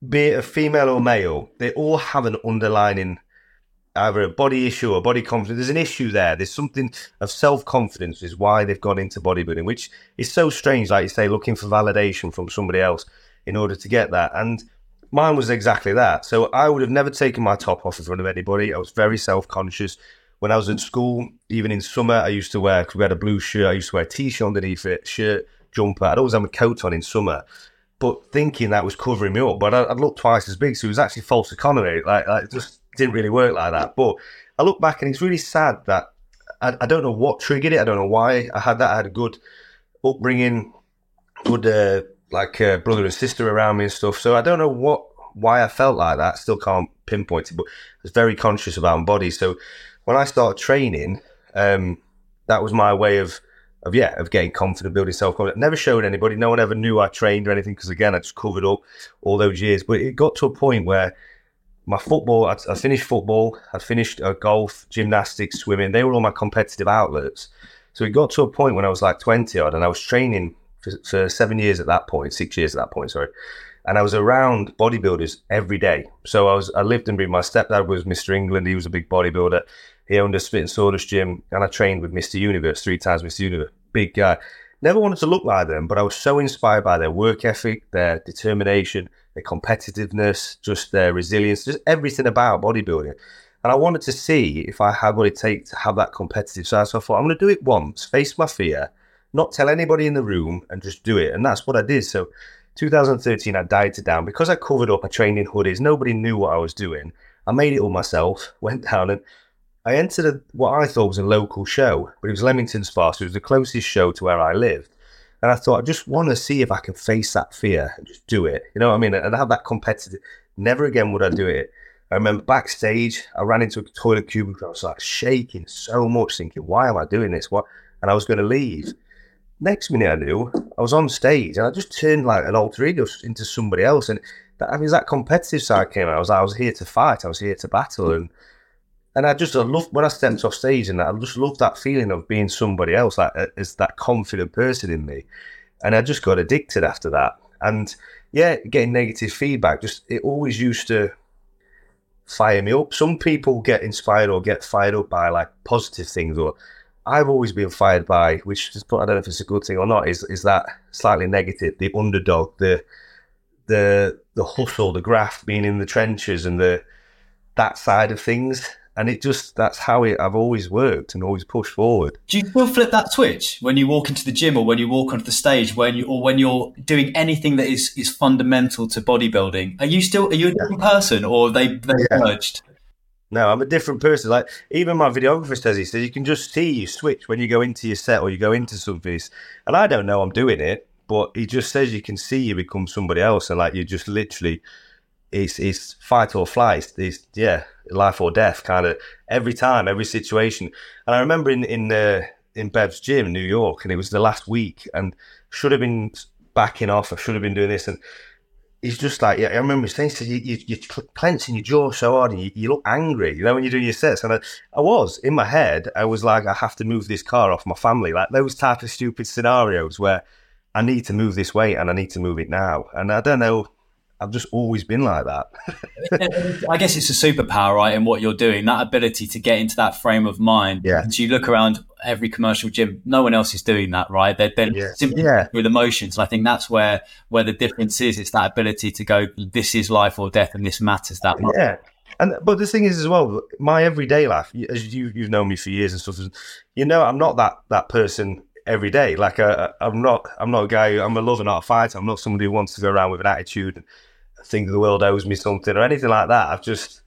be it a female or male, they all have an underlining either a body issue or body confidence. There's an issue there. There's something of self confidence is why they've gone into bodybuilding, which is so strange. Like you say, looking for validation from somebody else in order to get that. And mine was exactly that. So I would have never taken my top off in front of anybody. I was very self conscious. When I was at school, even in summer, I used to wear, because we had a blue shirt, I used to wear a t shirt underneath it, shirt, jumper. I'd always have a coat on in summer. but thinking that was covering me up. But I, would look twice as big, so it was actually false economy. Like, like just didn't really work like that. But I look back and it's really sad that I, I, don't know what triggered it. I don't know why I had that. I had a good upbringing, good uh, like uh, brother and sister around me and stuff. So I don't know what why I felt like that. Still can't pinpoint it, but I was very conscious about my body. So when I started training, um, that was my way of of yeah of getting confident, building self confidence. Never showed anybody. No one ever knew I trained or anything because again I just covered up all those years. But it got to a point where my football, I, I finished football, I finished uh, golf, gymnastics, swimming. They were all my competitive outlets. So it got to a point when I was like twenty odd, and I was training for, for seven years at that point, six years at that point, sorry. And I was around bodybuilders every day. So I was I lived in breathed. My stepdad was Mr. England. He was a big bodybuilder. He owned a spit and sawdust gym, and I trained with Mr. Universe three times. Mr. Universe, big guy. Never wanted to look like them, but I was so inspired by their work ethic, their determination, their competitiveness, just their resilience, just everything about bodybuilding. And I wanted to see if I had what it takes to have that competitive side. So I thought, I'm going to do it once, face my fear, not tell anybody in the room, and just do it. And that's what I did. So 2013, I dieted down because I covered up. I trained in hoodies. Nobody knew what I was doing. I made it all myself. Went down and I entered a, what I thought was a local show, but it was Leamington Spa, it was the closest show to where I lived. And I thought, I just want to see if I can face that fear and just do it. You know what I mean? And have that competitive. Never again would I do it. I remember backstage, I ran into a toilet cubicle. I was like shaking so much, thinking, why am I doing this? What? And I was going to leave. Next minute I knew, I was on stage and I just turned like an alter ego into somebody else. And that, I mean, that competitive side came out. I was, I was here to fight. I was here to battle. And and I just I love when I stepped off stage and I just love that feeling of being somebody else, like uh, as that confident person in me. And I just got addicted after that. And yeah, getting negative feedback, just it always used to fire me up. Some people get inspired or get fired up by like positive things, or I've always been fired by, which just I don't know if it's a good thing or not, is is that slightly negative, the underdog, the the the hustle, the graft, being in the trenches, and the that side of things and it just that's how it, I've always worked and always pushed forward. Do you still flip that switch when you walk into the gym or when you walk onto the stage when you or when you're doing anything that is is fundamental to bodybuilding? Are you still are you a different yeah. person or they they yeah. merged? No, I'm a different person. Like even my videographer says, he says you can just see you switch when you go into your set or you go into something. And I don't know I'm doing it, but he just says you can see you become somebody else, and like you just literally it's it's fight or flight. It's yeah, life or death kind of every time, every situation. And I remember in in uh, in Bev's gym in New York, and it was the last week, and should have been backing off. I should have been doing this, and he's just like, yeah. I remember saying, you, you, you're clenching your jaw so hard, and you, you, look angry. You know when you're doing your sets, and I, I was in my head. I was like, I have to move this car off my family. Like those type of stupid scenarios where I need to move this weight and I need to move it now. And I don't know I've just always been like that. I guess it's a superpower, right? In what you're doing, that ability to get into that frame of mind. Yeah. So you look around every commercial gym, no one else is doing that, right? They're, they're yeah. simply yeah. with emotions. And I think that's where where the difference is. It's that ability to go, this is life or death, and this matters that much. Yeah. And but the thing is as well, my everyday life, as you you've known me for years and stuff, you know, I'm not that that person every day. Like uh, I'm not I'm not a guy. I'm a lover, not a fighter. I'm not somebody who wants to go around with an attitude think the world owes me something or anything like that. I've just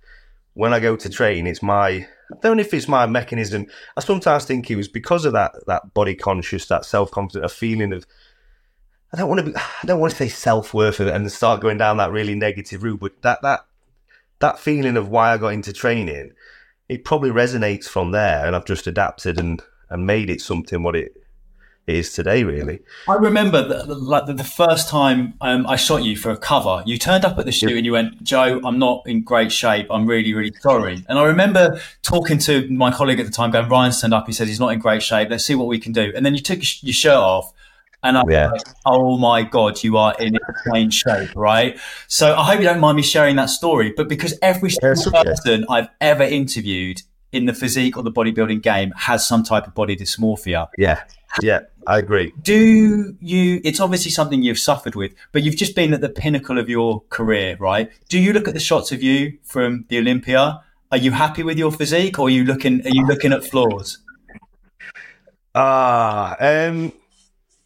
when I go to train, it's my I don't know if it's my mechanism. I sometimes think it was because of that that body conscious, that self confident, a feeling of I don't want to be I don't want to say self worth and start going down that really negative route, but that that that feeling of why I got into training, it probably resonates from there, and I've just adapted and and made it something what it it is today, really. I remember the, like the, the first time um, I shot you for a cover, you turned up at the shoot yep. and you went, Joe, I'm not in great shape. I'm really, really sorry. And I remember talking to my colleague at the time, going, Ryan turned up. He said he's not in great shape. Let's see what we can do. And then you took your shirt off. And I'm yeah. like, oh my God, you are in insane shape, right? So I hope you don't mind me sharing that story. But because every single person I've ever interviewed in the physique or the bodybuilding game has some type of body dysmorphia. Yeah. Yeah, I agree. Do you, it's obviously something you've suffered with, but you've just been at the pinnacle of your career, right? Do you look at the shots of you from the Olympia? Are you happy with your physique or are you looking, are you looking at flaws? Ah, um,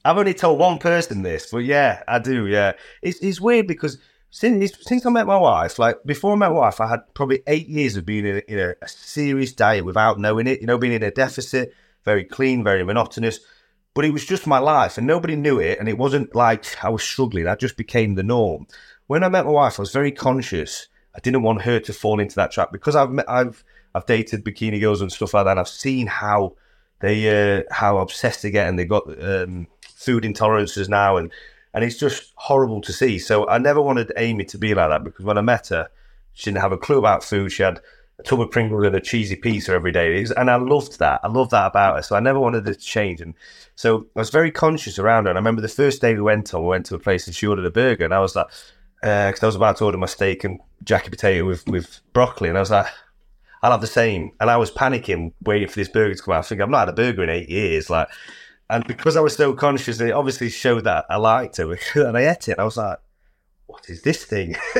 I've only told one person this, but yeah, I do. Yeah, it's it's weird because since since I met my wife, like before I met my wife, I had probably eight years of being in, a, in a, serious diet without knowing it. You know, being in a deficit, very clean, very monotonous. But it was just my life, and nobody knew it. And it wasn't like I was struggling; that just became the norm. When I met my wife, I was very conscious. I didn't want her to fall into that trap because I've I've I've dated bikini girls and stuff like that. I've seen how they uh, how obsessed they get, and they got um, food intolerances now, and and it's just horrible to see. So I never wanted Amy to be like that because when I met her, she didn't have a clue about food. She had a tub of Pringles and a cheesy pizza every day, and I loved that. I loved that about her. So I never wanted it to change, and so I was very conscious around her. And I remember the first day we went on, we went to a place and she ordered a burger, and I was like, because uh, I was about to order my steak and jacket potato with with broccoli, and I was like. I'll have the same. And I was panicking, waiting for this burger to come out. I think I've not had a burger in eight years. Like, and because I was so conscious, it obviously showed that I liked it. and I ate it. I was like, what is this thing?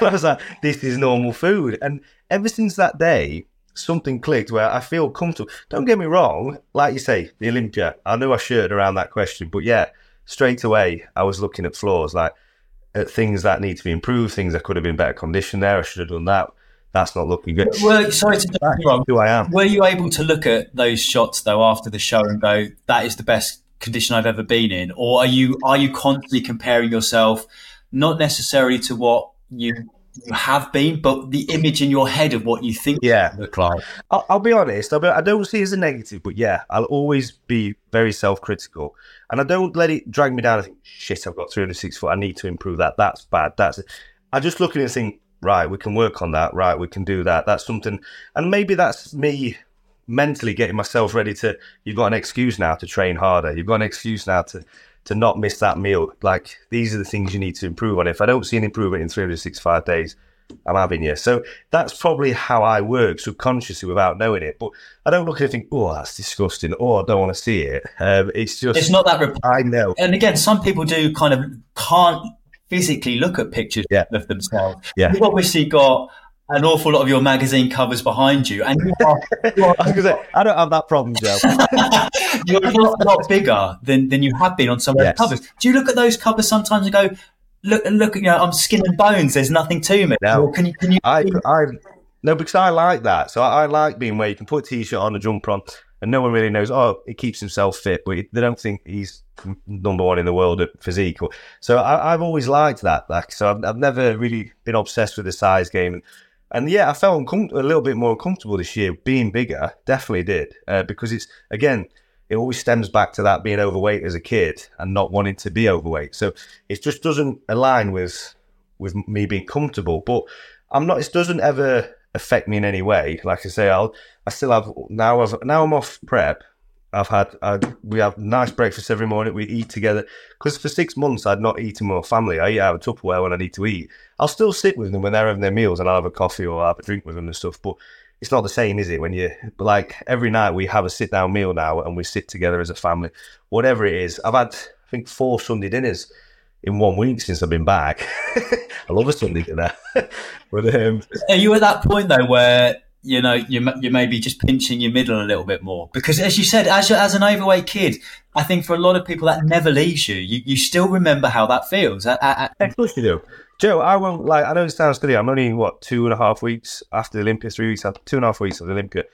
I was like, this is normal food. And ever since that day, something clicked where I feel comfortable. Don't get me wrong, like you say, the Olympia. I knew I should around that question, but yeah, straight away I was looking at flaws, like at things that need to be improved, things that could have been better condition there. I should have done that that's not looking good. Well, sorry to interrupt. wrong. Who I am. Were you able to look at those shots though after the show and go, "That is the best condition I've ever been in," or are you are you constantly comparing yourself, not necessarily to what you you have been, but the image in your head of what you think yeah. look like. I'll, I'll be honest. I'll be, I don't see it as a negative, but yeah, I'll always be very self-critical, and I don't let it drag me down. I think, shit, I've got 306 foot. I need to improve that. That's bad. That's. It. I just look at it and think, right, we can work on that. Right, we can do that. That's something, and maybe that's me mentally getting myself ready to. You've got an excuse now to train harder. You've got an excuse now to to not miss that meal. Like these are the things you need to improve on. If I don't see an improvement in 365 days, I'm having you. So that's probably how I work subconsciously without knowing it. But I don't look at it and think, oh, that's disgusting, Oh, I don't want to see it. Um, it's just. It's not that. Rep- I know. And again, some people do kind of can't physically look at pictures yeah. of themselves. Yeah. You've obviously got an awful lot of your magazine covers behind you, and you are, you are I, say, I, don't have that problem, Joe. you're a lot, lot, bigger than, than you have been on some of yes. the covers. Do you look at those covers sometimes and go, "Look, look, you know, I'm skin and bones. There's nothing to me." No, or can you? Can you? I, I, no, because I like that. So I, I like being where you can put a t-shirt on, a jumper on, and no one really knows. Oh, he keeps himself fit, but they don't think he's number one in the world at physique. So I, have always liked that. Like, so I've, I've, never really been obsessed with the size game. And, and yeah, I felt uncom- a little bit more uncomfortable this year being bigger. Definitely did uh, because it's again, it always stems back to that being overweight as a kid and not wanting to be overweight. So it just doesn't align with with me being comfortable. But I'm not. It doesn't ever affect me in any way. Like I say, I'll I still have now. I've now I'm off prep. I've had i we have nice breakfast every morning. We eat together because for six months I'd not eaten with my family. I eat out of Tupperware when I need to eat. I'll still sit with them when they're having their meals and I'll have a coffee or I'll have a drink with them and stuff. But it's not the same, is it? When you but like every night we have a sit down meal now and we sit together as a family, whatever it is. I've had I think four Sunday dinners in one week since I've been back. I love a Sunday dinner. but um, are you at that point though where you know, you you may be just pinching your middle a little bit more because, as you said, as as an overweight kid, I think for a lot of people that never leaves you. You, you still remember how that feels. I, I, of course you do, Joe. I won't like. I know it sounds silly. I'm only what two and a half weeks after the Olympia, three weeks after two and a half weeks of the Olympia.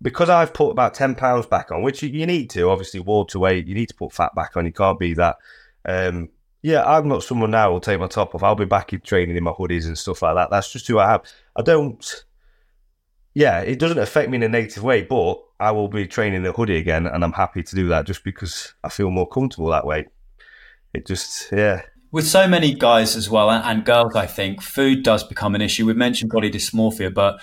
Because I've put about ten pounds back on, which you, you need to obviously water weight. You need to put fat back on. You can't be that. Um, yeah, I'm not someone now who'll take my top off. I'll be back in training in my hoodies and stuff like that. That's just who I am. I don't yeah, it doesn't affect me in a negative way, but I will be training the hoodie again, and I'm happy to do that just because I feel more comfortable that way. It just, yeah. With so many guys as well and girls, I think food does become an issue. We've mentioned body dysmorphia, but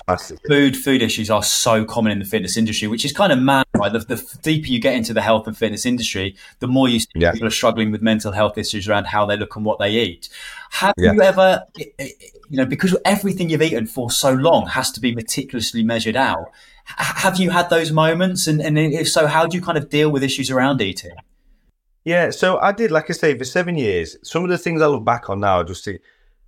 food food issues are so common in the fitness industry, which is kind of mad. Right? The, the deeper you get into the health and fitness industry, the more you see yeah. people are struggling with mental health issues around how they look and what they eat. Have yeah. you ever, you know, because everything you've eaten for so long has to be meticulously measured out. Have you had those moments? And, and if so, how do you kind of deal with issues around eating? Yeah, so I did, like I say, for seven years. Some of the things I look back on now, I just think,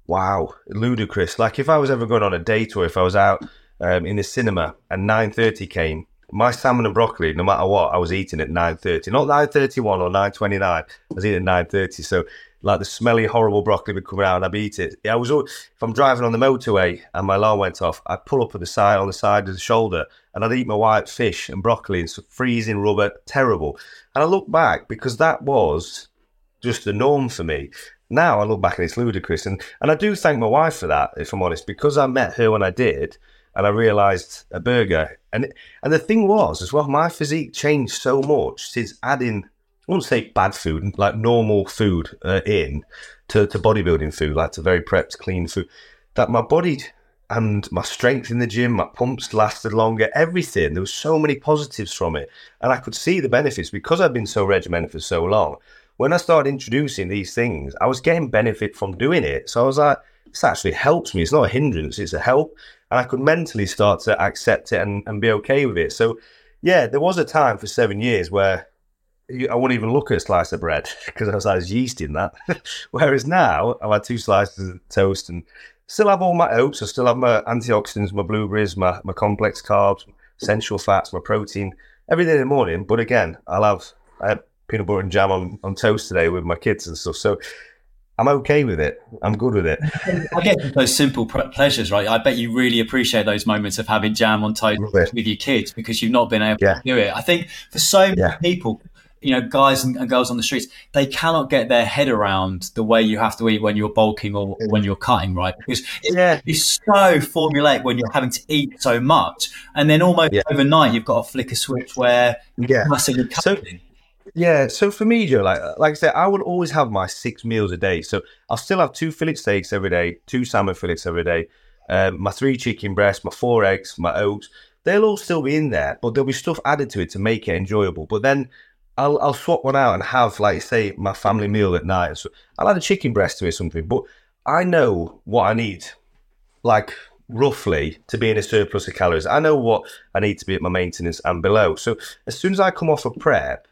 wow, ludicrous. Like if I was ever going on a date or if I was out um, in the cinema and 9.30 came my salmon and broccoli, no matter what, I was eating at nine thirty, not nine thirty one or nine twenty nine. I was eating at nine thirty. So like the smelly, horrible broccoli would come out and I'd eat it. I was if I'm driving on the motorway and my alarm went off, I'd pull up at the side on the side of the shoulder and I'd eat my white fish and broccoli and freezing rubber, terrible. And I look back because that was just the norm for me. Now I look back and it's ludicrous, and and I do thank my wife for that, if I'm honest, because I met her when I did, and I realised a burger, and and the thing was as well, my physique changed so much since adding I wouldn't say bad food, like normal food uh, in to, to bodybuilding food, like to very prepped, clean food, that my body and my strength in the gym, my pumps lasted longer, everything. There was so many positives from it. And I could see the benefits because I've been so regimented for so long. When I started introducing these things, I was getting benefit from doing it. So I was like, this actually helps me. It's not a hindrance, it's a help. And I could mentally start to accept it and, and be okay with it. So, yeah, there was a time for seven years where I wouldn't even look at a slice of bread because I was like, yeast in that. Whereas now I've had two slices of toast and still have all my oats. I still have my antioxidants, my blueberries, my, my complex carbs, essential fats, my protein, everything in the morning. But again, I'll have I had peanut butter and jam on, on toast today with my kids and stuff. So I'm okay with it. I'm good with it. I get those simple pleasures, right? I bet you really appreciate those moments of having jam on toast with your kids because you've not been able yeah. to do it. I think for so many yeah. people, you know, guys and, and, girls on the streets, they cannot get their head around the way you have to eat when you're bulking or, when you're cutting, right? Because yeah. it's so formulaic when you're having to eat so much, and then almost yeah. overnight you've got to flick a switch where yeah. massively cutting. So, yeah, so for me, Joe, like like I said, I would always have my six meals a day. So I'll still have two fillet steaks every day, two salmon fillets every day, um, my three chicken breasts, my four eggs, my oats. They'll all still be in there, but there'll be stuff added to it to make it enjoyable. But then I'll I'll swap one out and have like say my family meal at night. So I'll add a chicken breast to it or something. But I know what I need, like roughly, to be in a surplus of calories. I know what I need to be at my maintenance and below. So as soon as I come off a prep,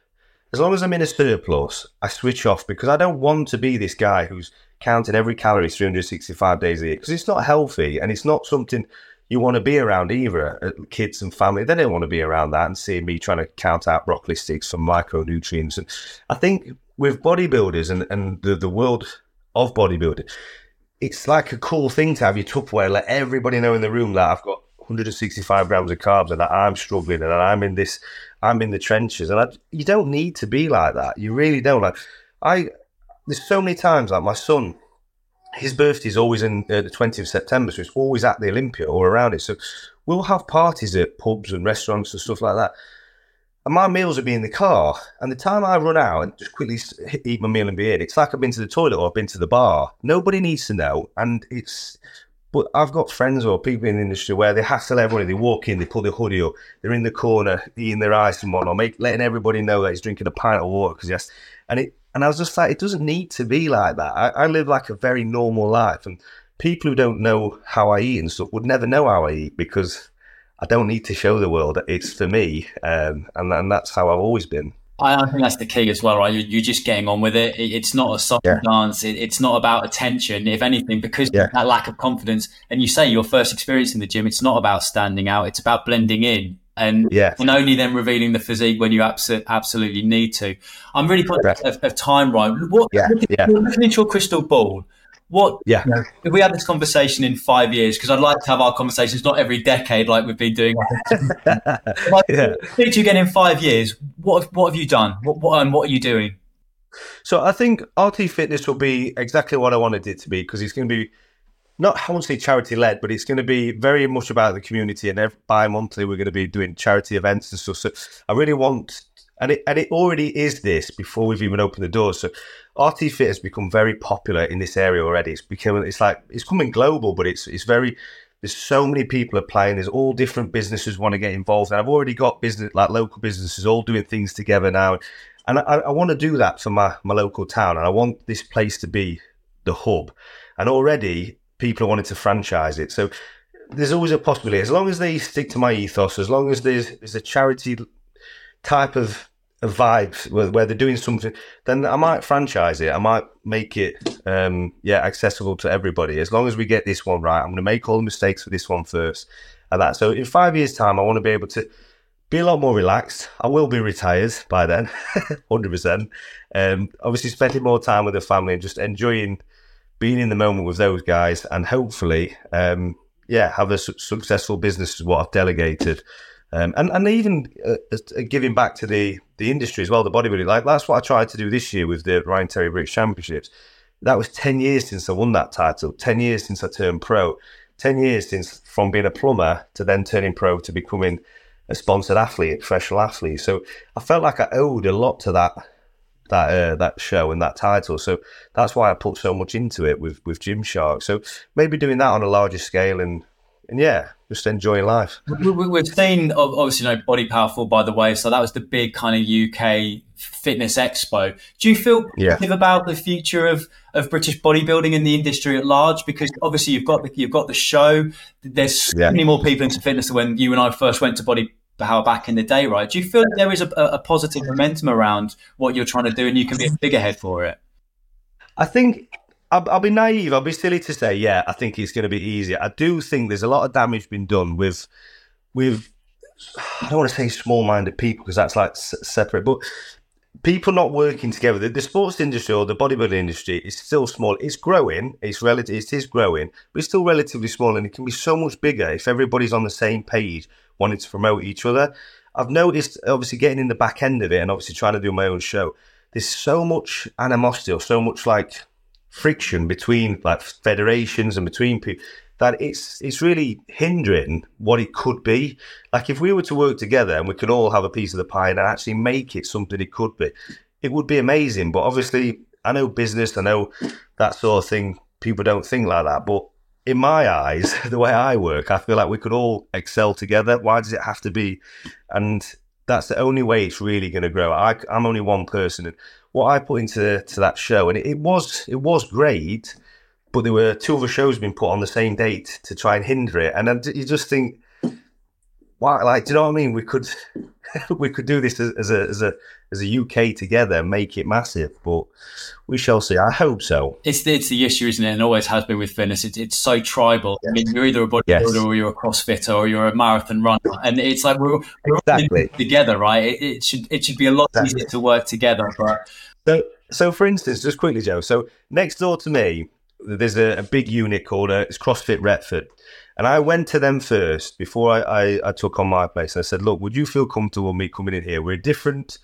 as long as I'm in a surplus, I switch off because I don't want to be this guy who's counting every calorie 365 days a year because it's not healthy and it's not something you want to be around either. Uh, kids and family, they don't want to be around that and seeing me trying to count out broccoli sticks for micronutrients. And I think with bodybuilders and, and the, the world of bodybuilding, it's like a cool thing to have your Tupperware, let everybody know in the room that I've got 165 grams of carbs and that I'm struggling and I'm in this, I'm in the trenches. And I, you don't need to be like that. You really don't. Like I, there's so many times like my son, his birthday is always in uh, the 20th of September, so it's always at the Olympia or around it. So we'll have parties at pubs and restaurants and stuff like that. And my meals will be in the car. And the time I run out and just quickly eat my meal and be in, it's like I've been to the toilet or I've been to the bar. Nobody needs to know. And it's, but I've got friends or people in the industry where they hassle everybody. They walk in, they pull their hoodie up, they're in the corner eating their ice and whatnot, make, letting everybody know that he's drinking a pint of water because yes. And it, and I was just like, it doesn't need to be like that. I, I, live like a very normal life, and people who don't know how I eat and stuff would never know how I eat because I don't need to show the world. That it's for me, um, and, and that's how I've always been. I think that's the key as well, right? You're just getting on with it. It's not a soft yeah. dance. It's not about attention, if anything, because yeah. that lack of confidence. And you say your first experience in the gym, it's not about standing out. It's about blending in and yeah. and only then revealing the physique when you abso- absolutely need to. I'm really conscious of, of, time, right? What, yeah, looking, yeah. looking into your crystal ball, what? Yeah. You know, if we had this conversation in five years, because I'd like to have our conversations not every decade like we've been doing. yeah. Speak to you again in five years. What what have you done? What what, um, what are you doing? So I think RT Fitness will be exactly what I wanted it to be because it's going to be not I won't say charity led, but it's going to be very much about the community. And every, bi-monthly, we're going to be doing charity events and stuff. So I really want, and it and it already is this before we've even opened the doors. So RT Fit has become very popular in this area already. It's becoming, it's like it's coming global, but it's it's very. There's so many people applying. There's all different businesses want to get involved, and I've already got business like local businesses all doing things together now. And I, I want to do that for my my local town, and I want this place to be the hub. And already people are wanting to franchise it. So there's always a possibility, as long as they stick to my ethos, as long as there's, there's a charity type of, of vibe where, where, they're doing something, then I might franchise it. I might make it, um, yeah, accessible to everybody. As long as we get this one right, I'm going to make all the mistakes for this one first, and that. So in five years' time, I want to be able to be a lot more relaxed. I will be retired by then, hundred um, percent. Obviously, spending more time with the family and just enjoying being in the moment with those guys, and hopefully, um, yeah, have a su- successful business is what I've delegated. Um, and and even uh, uh, giving back to the the industry as well, the bodybuilding. Like that's what I tried to do this year with the Ryan Terry British Championships. That was ten years since I won that title. Ten years since I turned pro. Ten years since from being a plumber to then turning pro to becoming a sponsored athlete, professional athlete. So I felt like I owed a lot to that that uh, that show and that title. So that's why I put so much into it with with Gymshark. So maybe doing that on a larger scale and and yeah, just enjoying life. We've seen obviously, you know, Body Powerful by the way. So that was the big kind of UK fitness expo. Do you feel yeah. about the future of, of British bodybuilding in the industry at large? Because obviously you've got the, you've got the show. There's so yeah. many more people into fitness than when you and I first went to Body Power back in the day, right? Do you feel there is a, a positive momentum around what you're trying to do, and you can be a figurehead for it? I think I'll, I'll, be naive. I'll be silly to say, yeah, I think it's going to be easier. I do think there's a lot of damage been done with, with. I don't want to say small-minded people because that's like s- separate, but people not working together. The, the, sports industry or the bodybuilding industry is still small. It's growing. It's relative. It is growing, but it's still relatively small, and it can be so much bigger if everybody's on the same page, wanting to promote each other. I've noticed, obviously, getting in the back end of it, and obviously trying to do my own show. There's so much animosity or so much like friction between like federations and between people that it's it's really hindering what it could be. Like if we were to work together and we could all have a piece of the pie and actually make it something it could be, it would be amazing. But obviously, I know business, I know that sort of thing. People don't think like that, but in my eyes, the way I work, I feel like we could all excel together. Why does it have to be? And that's the only way it's really going to grow. I, am only one person, and what I put into to that show, and it, it, was it was great, but there were two other shows being put on the same date to try and hinder it, and then you just think, why? Like, do you know what I mean? We could we could do this as, as a as a as a UK together, make it massive, but we shall see. I hope so. It's the, it's the issue, isn't it? And always has been with fitness. It's, it's so tribal. Yes. I mean, you're either a bodybuilder yes. or you're a CrossFitter or you're a marathon runner, and it's like we're, we're exactly. together, right? It, it, should it should be a lot exactly. easier to work together. But so, so for instance, just quickly, Joe. So next door to me, there's a, a big unit called uh, it's CrossFit Retford. And I went to them first before I, I, I, took on my place. And I said, look, would you feel comfortable me coming in here? We're a different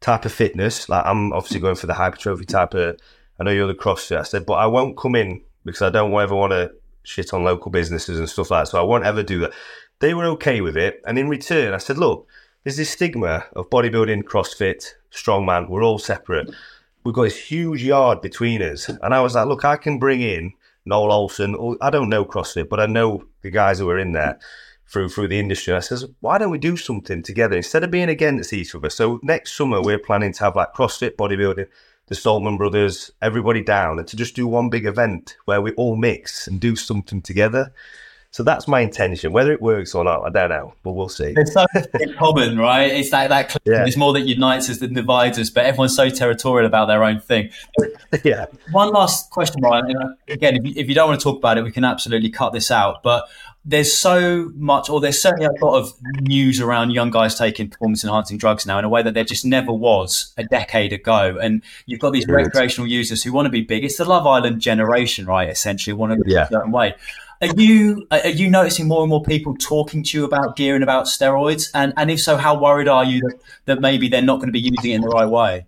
type of fitness. Like I'm obviously going for the hypertrophy type of. I know you're the CrossFit. I said, but I won't come in because I don't ever want to shit on local businesses and stuff like that. So I won't ever do that. They were okay with it. And in return, I said, look, there's this stigma of bodybuilding, CrossFit, strongman. We're all separate. We've got this huge yard between us. And I was like, look, I can bring in Noah Ohlsen. Oh, I don't know CrossFit, but I know the guys who are in there through through the industry. I says, why don't we do something together instead of being against each other? So next summer we're planning to have like CrossFit, bodybuilding, the Stoltman brothers, everybody down, and to just do one big event where we all mix and do something together. So that's my intention. Whether it works or not, I don't know, but we'll see. It's so common, right? It's that that yeah. it's more that unites us than divides us, but everyone's so territorial about their own thing. yeah. One last question, Ryan. Uh, again, if you, if you don't want to talk about it, we can absolutely cut this out. But there's so much, or there's certainly a lot of news around young guys taking performance enhancing drugs now in a way that there just never was a decade ago. And you've got these recreational users who want to be big. It's the Love Island generation, right? Essentially, want to be yeah. a certain way. Are you are you noticing more and more people talking to you about gear and about steroids? And and if so, how worried are you that, that maybe they're not going to be using it in the right way?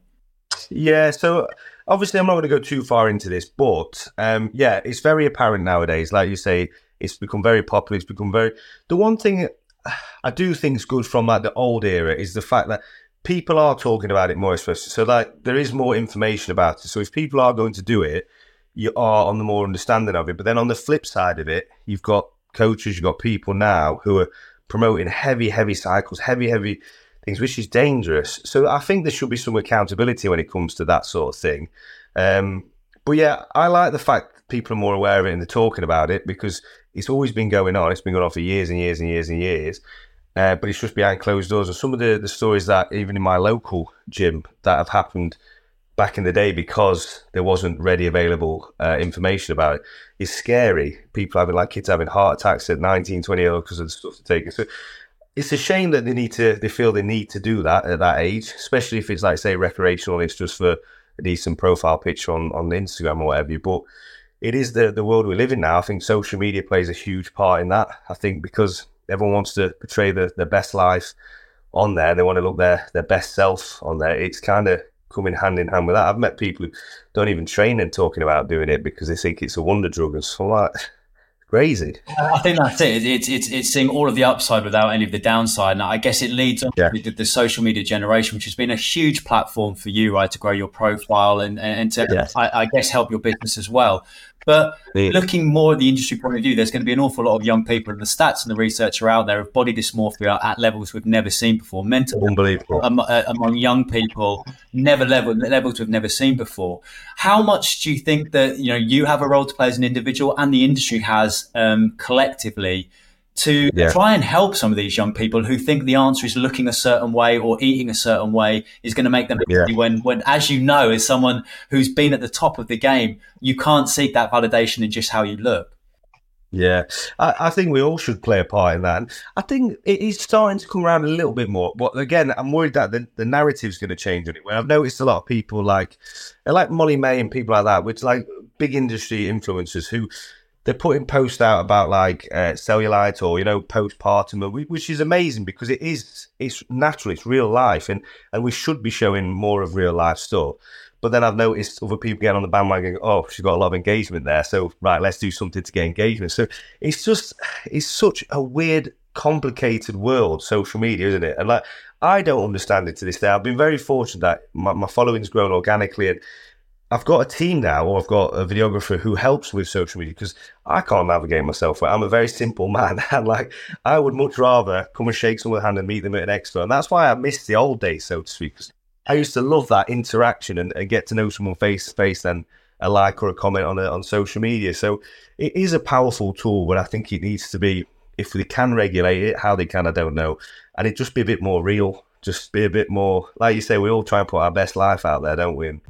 Yeah, so obviously I'm not going to go too far into this, but um, yeah, it's very apparent nowadays. Like you say, it's become very popular. It's become very. The one thing I do think is good from like the old era is the fact that people are talking about it more, especially. So like there is more information about it. So if people are going to do it, you are on the more understanding of it. But then on the flip side of it, you've got coaches, you've got people now who are promoting heavy, heavy cycles, heavy, heavy things, which is dangerous. So I think there should be some accountability when it comes to that sort of thing. Um, but yeah, I like the fact people are more aware of it and they're talking about it because it's always been going on. It's been going on for years and years and years and years. Uh, but it's just behind closed doors. And some of the, the stories that even in my local gym that have happened back in the day because there wasn't ready available uh, information about it is scary. People having like kids having heart attacks at 19, 20 years because of the stuff they're taking. So it's a shame that they need to they feel they need to do that at that age, especially if it's like say recreational and it's just for a decent profile picture on on Instagram or whatever. But it is the the world we live in now. I think social media plays a huge part in that. I think because everyone wants to portray the, the best life on there, they want to look their their best self on there. It's kind of coming hand in hand with that. I've met people who don't even train and talking about doing it because they think it's a wonder drug and so like crazy. I think that's it. It's, it's, it's seeing all of the upside without any of the downside. And I guess it leads on yeah. to the, the, social media generation, which has been a huge platform for you, right, to grow your profile and, and to, yes. I, I, guess, help your business as well. But yeah. looking more at the industry point of view, there's going to be an awful lot of young people, and the stats and the research are out there of body dysmorphia at levels we've never seen before. Mental unbelievable among, uh, among young people, never level levels we've never seen before. How much do you think that you know you have a role to play as an individual, and the industry has um, collectively? to yeah. try and help some of these young people who think the answer is looking a certain way or eating a certain way is going to make them yeah. when when as you know as someone who's been at the top of the game you can't seek that validation in just how you look yeah, I, I, think we all should play a part in that. I think it is starting to come around a little bit more. But again, I'm worried that the, the narrative's going to change anyway. I've noticed a lot of people like like Molly-Mae and people like that, which like big industry influencers who they're putting posts out about like uh, cellulite or you know postpartum, which is amazing because it is it's natural, it's real life, and and we should be showing more of real life stuff. But then I've noticed other people getting on the bandwagon. Oh, she's got a lot of engagement there, so right, let's do something to get engagement. So it's just it's such a weird, complicated world, social media, isn't it? And like I don't understand it to this day. I've been very fortunate that my, my following's grown organically and I've got a team now, or I've got a videographer who helps with social media because I can't navigate myself. I'm a very simple man, and like I would much rather come and shake someone's hand and meet them at an expo, and that's why I miss the old days, so to speak. I used to love that interaction and, and get to know someone face to face, than a like or a comment on a, on social media. So it is a powerful tool, but I think it needs to be if they can regulate it, how they can, I don't know, and it just be a bit more real just be a bit more like you say we all try and put our best life out there don't we